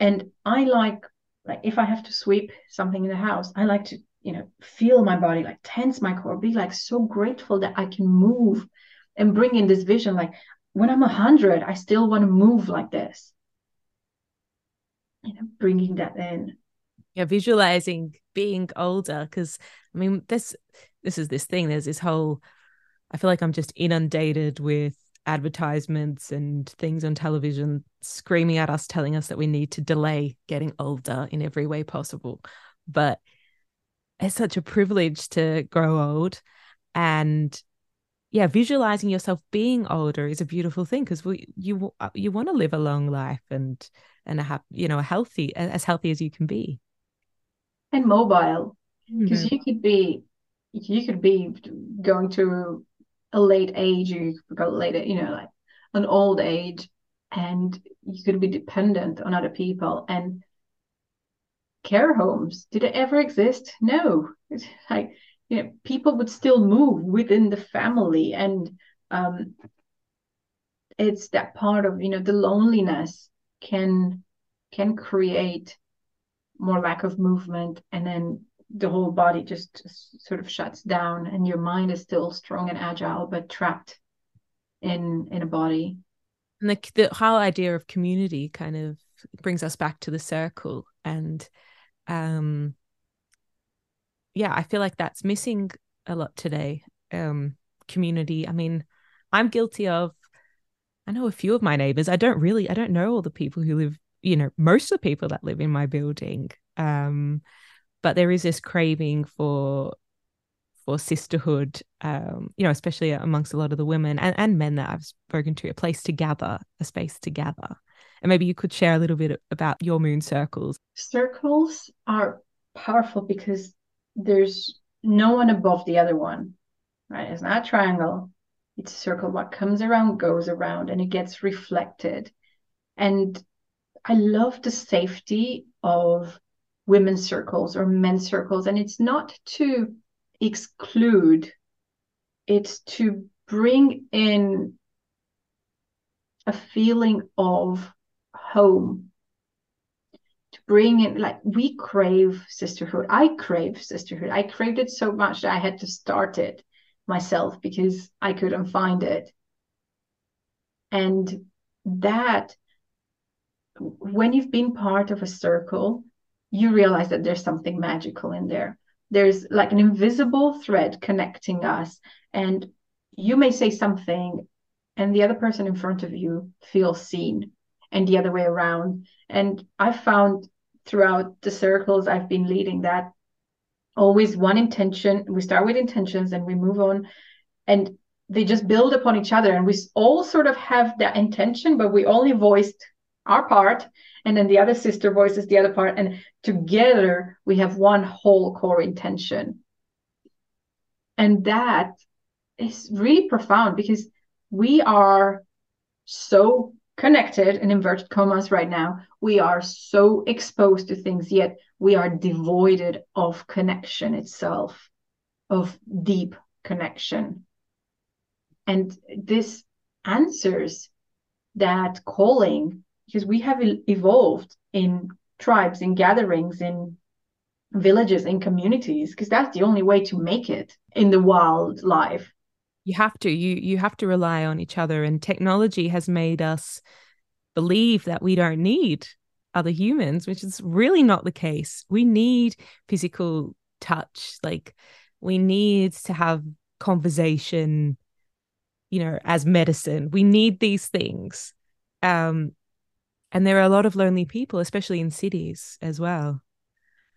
S1: And i like like if i have to sweep something in the house i like to you know feel my body like tense my core be like so grateful that i can move and bring in this vision. Like when i'm a hundred i still want to move like this. You know bringing that in
S2: yeah visualizing being older because i mean this this is this thing there's this whole i feel like i'm just inundated with advertisements and things on television screaming at us telling us that we need to delay getting older in every way possible. But it's such a privilege to grow old and yeah visualizing yourself being older is a beautiful thing because we you uh, you want to live a long life and and a you know a healthy as healthy as you can be
S1: and mobile because mm-hmm. you could be you could be going to a late age you could go later you know like an old age and you could be dependent on other people and care homes did it ever exist no it's like you know people would still move within the family and um it's that part of you know the loneliness can can create more lack of movement and then the whole body just, sort of shuts down and your mind is still strong and agile but trapped in in a body.
S2: And the, the whole idea of community kind of brings us back to the circle and um yeah i feel like that's missing a lot today um community. I mean i'm guilty of i know a few of my neighbors i don't really i don't know all the people who live you know most of the people that live in my building um but there is this craving for for sisterhood um you know especially amongst a lot of the women and, and men that i've spoken to a place to gather a space to gather. And maybe you could share a little bit about your moon circles.
S1: Circles are powerful because there's no one above the other one right? It's not a triangle. It's a circle. What comes around goes around and it gets reflected. And I love the safety of women's circles or men's circles. And it's not to exclude, it's to bring in a feeling of home, to bring in like we crave sisterhood. I crave sisterhood. I craved it so much that i had to start it myself because i couldn't find it. And that when you've been part of a circle you realize that there's something magical in there. There's like an invisible thread connecting us and you may say something and the other person in front of you feels seen and the other way around. And i've found throughout the circles i've been leading that always one intention we start with intentions and we move on and they just build upon each other and we all sort of have that intention but we only voiced our part and then the other sister voices the other part and together we have one whole core intention. And that is really profound because we are so connected in inverted commas right now. We are so exposed to things yet we are devoided of connection itself of deep connection. And this answers that calling because we have evolved in tribes in gatherings in villages in communities because that's the only way to make it in the wild life.
S2: You have to you you have to rely on each other and technology has made us believe that we don't need other humans which is really not the case. We need physical touch like we need to have conversation you know as medicine. We need these things. Um and there are a lot of lonely people especially in cities as well.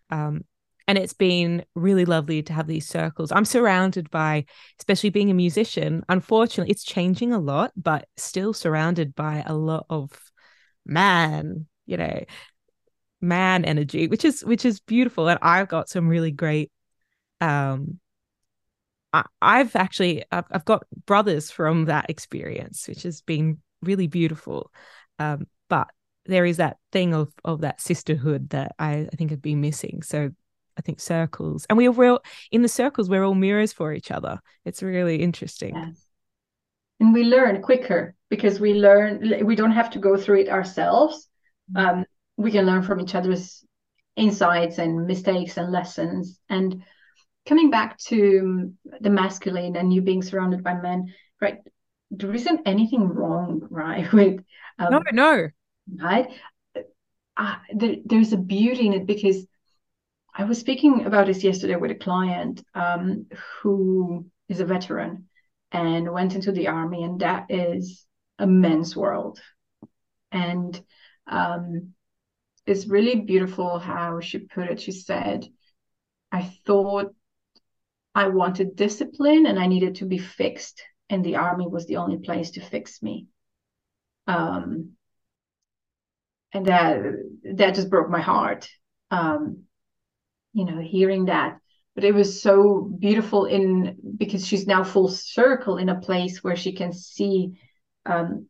S2: Um and it's been really lovely to have these circles. I'm surrounded by especially being a musician unfortunately it's changing a lot but still surrounded by a lot of man you know man energy which is which is beautiful. And i've got some really great um I, i've actually I've, I've got brothers from that experience which has been really beautiful. Um but there is that thing of of that sisterhood that I, I think have been missing. So I think circles, and we are all in the circles. We're all mirrors for each other. It's really interesting. Yes.
S1: And we learn quicker because we learn. We don't have to go through it ourselves. Mm-hmm. Um, we can learn from each other's insights and mistakes and lessons. And coming back to the masculine and you being surrounded by men, right? There isn't anything wrong, right? With
S2: um, no, no,
S1: right? Uh, there, there's a beauty in it because I was speaking about this yesterday with a client um, who is a veteran and went into the army, and that is a men's world. And um, it's really beautiful how she put it. She said, I thought I wanted discipline and I needed to be fixed, and the army was the only place to fix me. Um, and that that just broke my heart. Um, you know, hearing that. But it was so beautiful in because she's now full circle in a place where she can see um,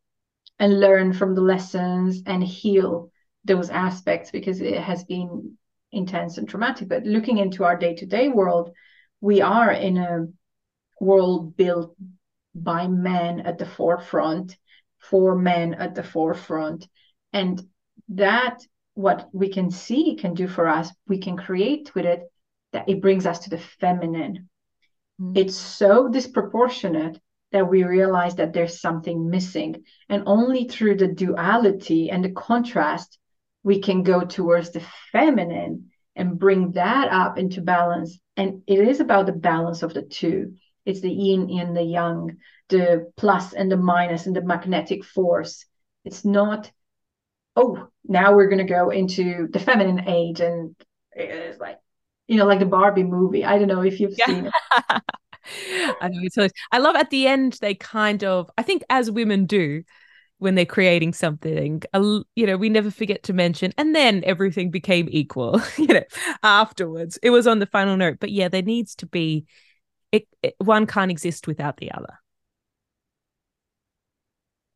S1: and learn from the lessons and heal those aspects because it has been intense and traumatic. But looking into our day to day world, we are in a world built by men at the forefront, for men at the forefront. And that what we can see can do for us, we can create with it that it brings us to the feminine. Mm-hmm. It's so disproportionate that we realize that there's something missing. And only through the duality and the contrast, we can go towards the feminine and bring that up into balance. And it is about the balance of the two. It's the yin and the yang, the plus and the minus and the magnetic force. It's not oh, now we're going to go into the feminine age. And it's like, you know, like the Barbie movie. I don't know if you've yeah. seen it.
S2: I know it's I love at the end they kind of I think as women do when they're creating something you know we never forget to mention and then everything became equal you know afterwards it was on the final note but yeah there needs to be it, it one can't exist without the other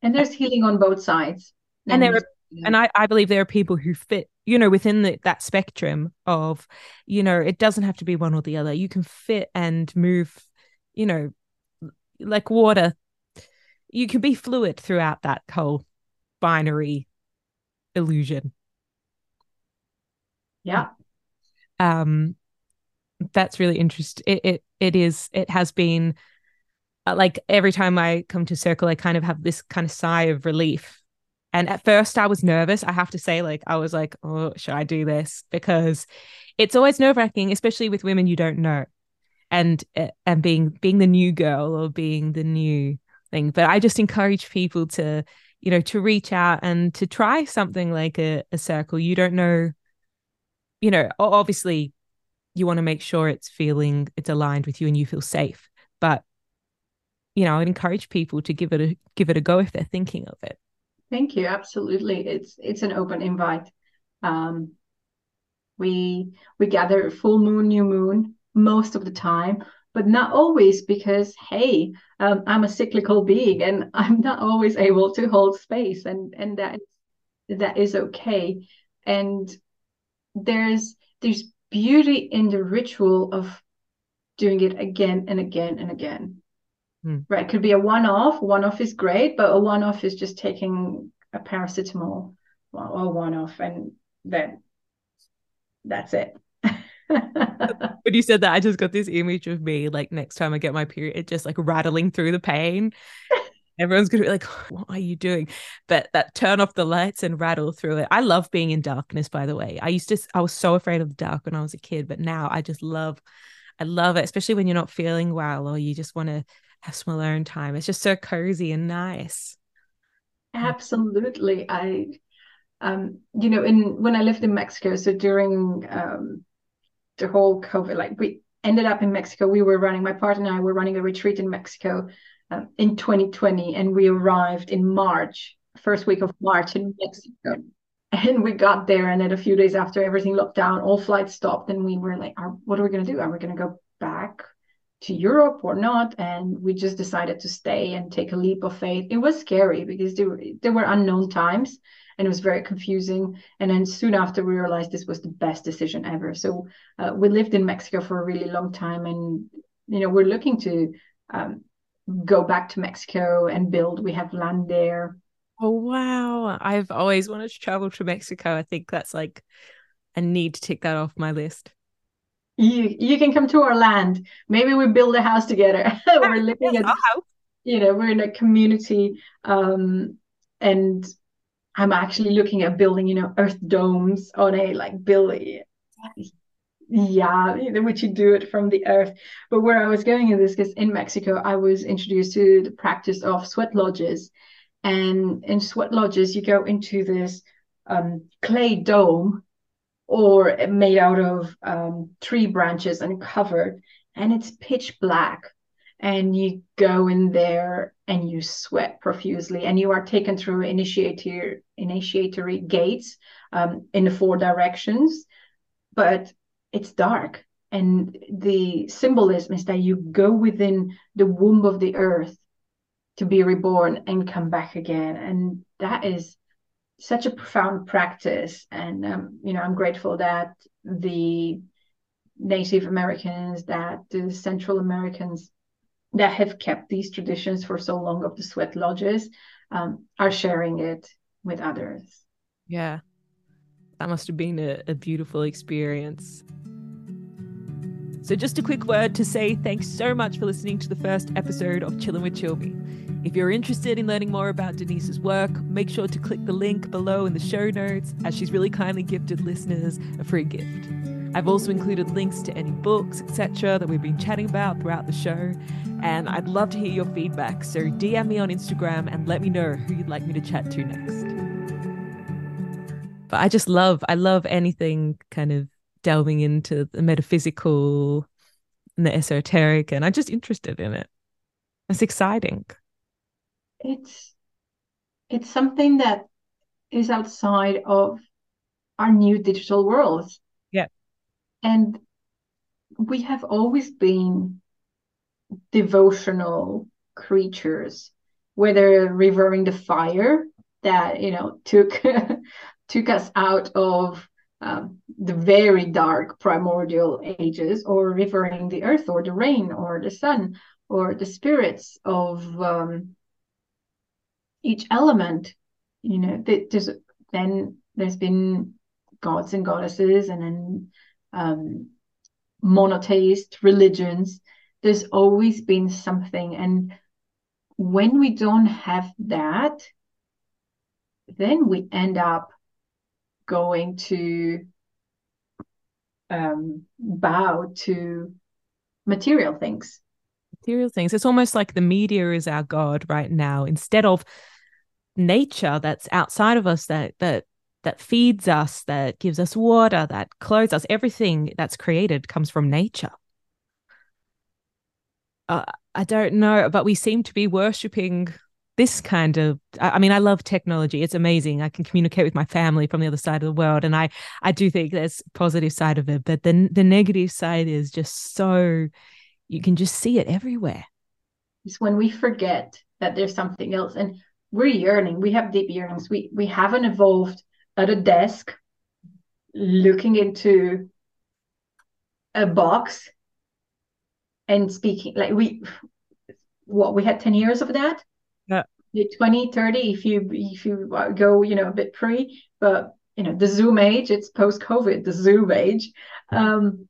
S1: and there's healing on both sides
S2: and there are and I, I believe there are people who fit you know within the, that spectrum of you know it doesn't have to be one or the other you can fit and move you know like water you can be fluid throughout that whole binary illusion
S1: Yeah.
S2: Um, that's really interesting. It, it it is. It has been uh, like every time I come to circle, I kind of have this kind of sigh of relief. And at first, I was nervous. I have to say, like I was like, "Oh, should I do this?" Because it's always nerve wracking, especially with women you don't know, and uh, and being being the new girl or being the new thing. But I just encourage people to, you know, to reach out and to try something like a, a circle. You don't know, you know, obviously you want to make sure it's feeling it's aligned with you and you feel safe. But you know, I'd encourage people to give it a give it a go if they're thinking of it.
S1: Thank you. Absolutely. It's it's an open invite. Um we we gather full moon, new moon most of the time, but not always because hey, um, I'm a cyclical being and I'm not always able to hold space and and that that is okay. And there's there's beauty in the ritual of doing it again and again and again. Hmm. Right. It could be a one off. One off is great, but a one off is just taking a paracetamol or one off and then that's it.
S2: when you said that, I just got this image of me like next time I get my period, just like rattling through the pain. Everyone's gonna be like, "What are you doing?" But that turn off the lights and rattle through it. I love being in darkness. By the way, I used to. I was so afraid of the dark when I was a kid, but now I just love. I love it, especially when you're not feeling well or you just want to have some alone time. It's just so cozy and nice.
S1: Absolutely. I, um, you know, in when I lived in Mexico, so during um, the whole COVID, like we ended up in Mexico, we were running. My partner and I were running a retreat in Mexico um, in 2020, and we arrived in March, first week of March in Mexico. And we got there, and then a few days after everything locked down, all flights stopped, and we were like, "What are we going to do? Are we going to go back to Europe or not. And we just decided to stay and take a leap of faith. It was scary because there were, there were unknown times and it was very confusing. And then soon after, we realized this was the best decision ever. So uh, we lived in Mexico for a really long time, and you know we're looking to um, go back to Mexico and build. We have land there.
S2: Oh wow! I've always wanted to travel to Mexico. I think that's like I need to tick that off my list
S1: you you can come to our land. Maybe we build a house together. we're living at you know we're in a community, um, and I'm actually looking at building you know earth domes on a like building. Yeah, which you do it from the earth. But where I was going in this, because in Mexico, I was introduced to the practice of sweat lodges. And in sweat lodges, you go into this um, clay dome or made out of um, tree branches and covered, and it's pitch black. And you go in there and you sweat profusely, and you are taken through initiator initiatory gates um, in the four directions, but it's dark. And the symbolism is that you go within the womb of the earth to be reborn and come back again. And that is such a profound practice. And um, you know i'm grateful that the native americans that the central americans that have kept these traditions for so long of the sweat lodges um, are sharing it with others.
S2: Yeah. That must have been a, a beautiful experience. So, just a quick word to say thanks so much for listening to the first episode of Chillin' with Cilmi. If you're interested in learning more about Denisa's work, make sure to click the link below in the show notes, as she's really kindly gifted listeners a free gift. I've also included links to any books, etc., that we've been chatting about throughout the show, and I'd love to hear your feedback. So DM me on Instagram and let me know who you'd like me to chat to next. But I just love, I love anything kind of delving into the metaphysical and the esoteric, and I'm just interested in it. It's exciting.
S1: It's it's something that is outside of our new digital world.
S2: Yeah.
S1: And we have always been devotional creatures, whether revering the fire that, you know, took took us out of um, the very dark primordial ages, or revering the earth, or the rain, or the sun, or the spirits of um, each element. You know, there's then there's been gods and goddesses and then um, monotheist religions, there's always been something. And when we don't have that, then we end up going to um, bow to material things.
S2: Material things. It's almost like the media is our god right now, instead of nature that's outside of us that that that feeds us, that gives us water, that clothes us. Everything that's created comes from nature. Uh, I don't know, but we seem to be worshipping this kind of I, mean i love technology it's amazing i can communicate with my family from the other side of the world and i i do think there's positive side of it but the the negative side is just so you can just see it everywhere.
S1: It's when we forget that there's something else and we're yearning we have deep yearnings. We we haven't evolved at a desk looking into a box and speaking like we what we had 10 years of that?
S2: Yeah.
S1: 20 30 if you if you go you know a bit pre but you know the zoom age it's post covid the zoom age um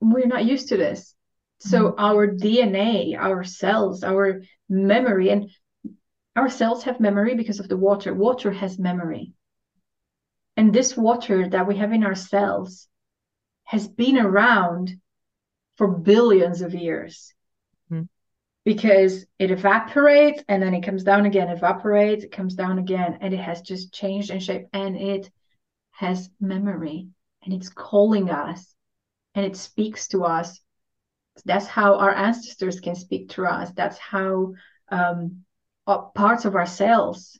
S1: we're not used to this. So mm-hmm. our dna our cells our memory and our cells have memory because of the water. Water has memory. And this water that we have in our cells has been around for billions of years. Because it evaporates and then it comes down again, evaporates, it comes down again, and it has just changed in shape and it has memory and it's calling us and it speaks to us. That's how our ancestors can speak to us. That's how um, parts of ourselves.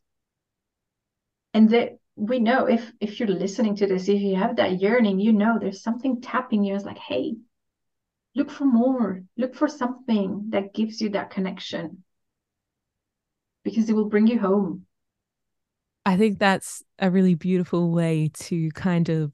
S1: And that we know if if you're listening to this, if you have that yearning, you know there's something tapping you. It's like, hey, look for more look for something that gives you that connection because it will bring you home
S2: i think that's a really beautiful way to kind of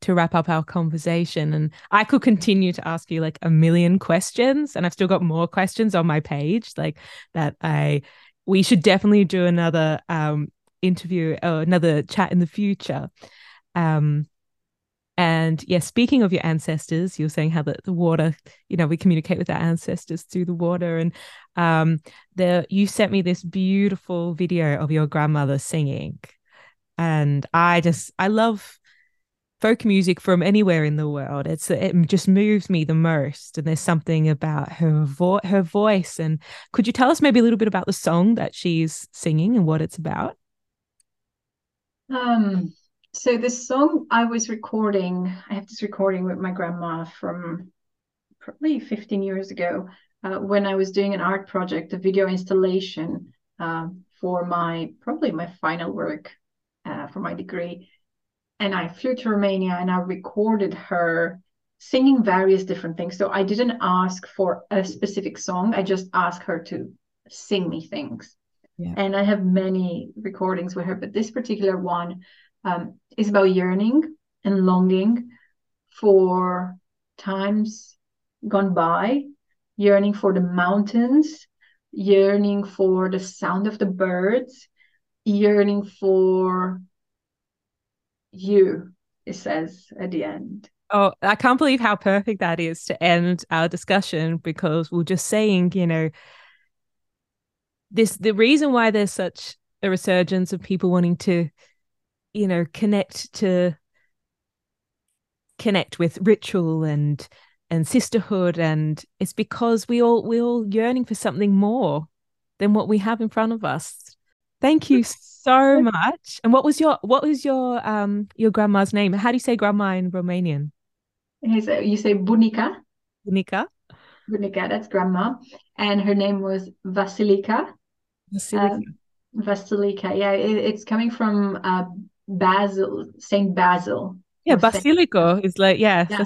S2: to wrap up our conversation and i could continue to ask you like a million questions and i've still got more questions on my page like that i we should definitely do another um interview or another chat in the future um and yeah, speaking of your ancestors, you're saying how the, the water, you know, we communicate with our ancestors through the water. And um the you sent me this beautiful video of your grandmother singing. And I just I love folk music from anywhere in the world. It's it just moves me the most. And there's something about her vo- her voice. And could you tell us maybe a little bit about the song that she's singing and what it's about?
S1: Um so this song I was recording, I have this recording with my grandma from probably 15 years ago uh, when I was doing an art project, a video installation uh, for my probably my final work uh, for my degree. And I flew to Romania and I recorded her singing various different things. So I didn't ask for a specific song, I just asked her to sing me things. Yeah. And I have many recordings with her, but this particular one um, is about yearning and longing for times gone by, yearning for the mountains, yearning for the sound of the birds, yearning for you, it says at the end.
S2: Oh, I can't believe how perfect that is to end our discussion because we're just saying, you know, this the reason why there's such a resurgence of people wanting to you know connect to connect with ritual and and sisterhood and it's because we all we're all yearning for something more than what we have in front of us thank you so much and what was your what was your um your grandma's name how do you say grandma in romanian
S1: you say, bunica
S2: bunica
S1: bunica that's grandma and her name was Vasilica.
S2: Vasilica. um,
S1: yeah it, it's coming from uh Basil, Saint Basil.
S2: Yeah, Basilico is like yeah.
S1: Yeah,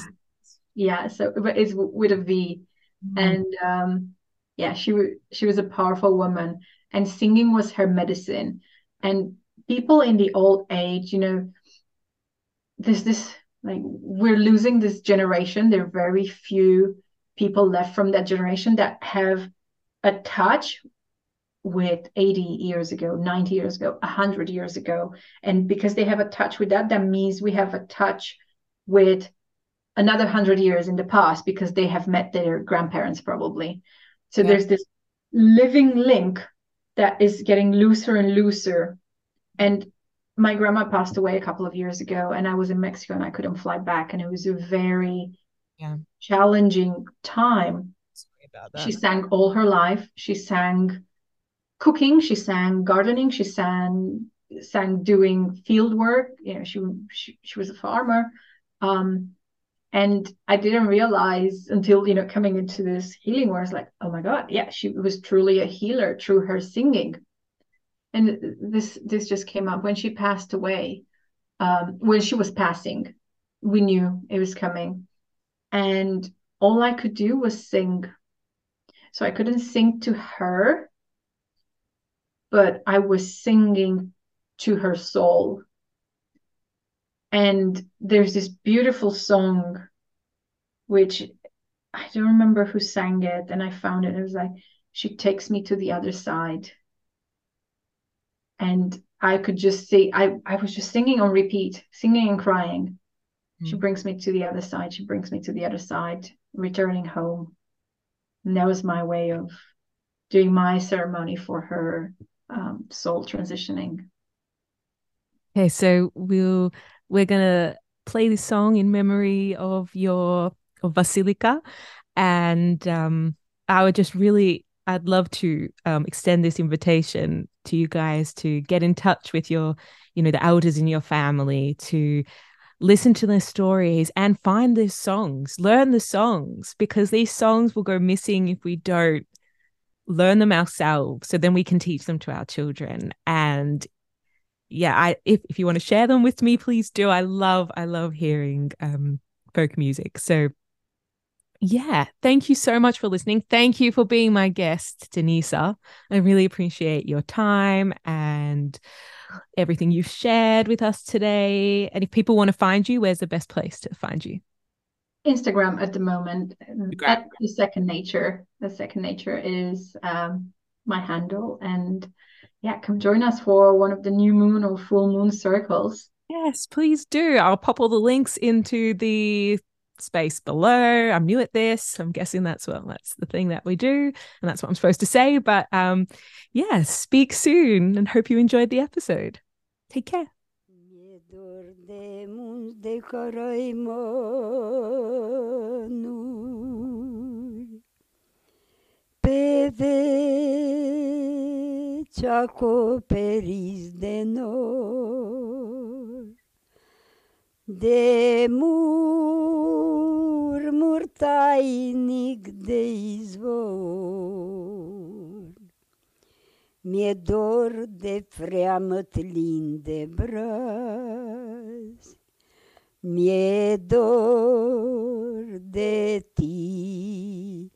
S1: yeah so it's with a V. Mm. And um yeah, she she was a powerful woman and singing was her medicine. And people in the old age, you know, there's this like we're losing this generation. There are very few people left from that generation that have a touch with 80 years ago, 90 years ago, 100 years ago. And because they have a touch with that, that means we have a touch with another 100 years in the past because they have met their grandparents probably. So yeah. there's this living link that is getting looser and looser. And my grandma passed away a couple of years ago, and I was in Mexico and I couldn't fly back. And it was a very yeah. challenging time. She sang all her life. She sang cooking, she sang gardening, she sang sang doing field work. You know, she she, she was a farmer. Um, and I didn't realize until you know coming into this healing where I was like, oh my god, yeah, she was truly a healer through her singing. And this this just came up when she passed away. Um, when she was passing, we knew it was coming, and all I could do was sing. So I couldn't sing to her but I was singing to her soul. And there's this beautiful song, which I don't remember who sang it, and I found it. It was like, She takes me to the other side. And I could just see, I, I was just singing on repeat, singing and crying. Mm. She brings me to the other side. She brings me to the other side, returning home. And that was my way of doing my ceremony for her um, soul transitioning.
S2: Okay, so we'll we're gonna play this song in memory of your of Vasilica, and um, I would just really I'd love to um, extend this invitation to you guys to get in touch with your you know the elders in your family to listen to their stories and find their songs learn the songs because these songs will go missing if we don't learn them ourselves. So then we can teach them to our children. And yeah i if, if you want to share them with me please do. I love i love hearing um folk music. So yeah thank you so much for listening. Thank you for being my guest denisa. I really appreciate your time and everything you've shared with us today. And if people want to find you where's the best place to find you?
S1: Instagram at the moment. At the second nature. The second nature is um, my handle. And yeah, come join us for one of the new moon or full moon circles.
S2: Yes, please do. I'll pop all the links into the space below. I'm new at this. I'm guessing that's well, that's the thing that we do, and that's what I'm supposed to say. But um, yeah, speak soon and hope you enjoyed the episode. Take care de caraimanul pe veci acoperiți de nori, de murmur tainic de izvor. Mi-e dor de freamăt lin de brazi, mi-e dor de tine.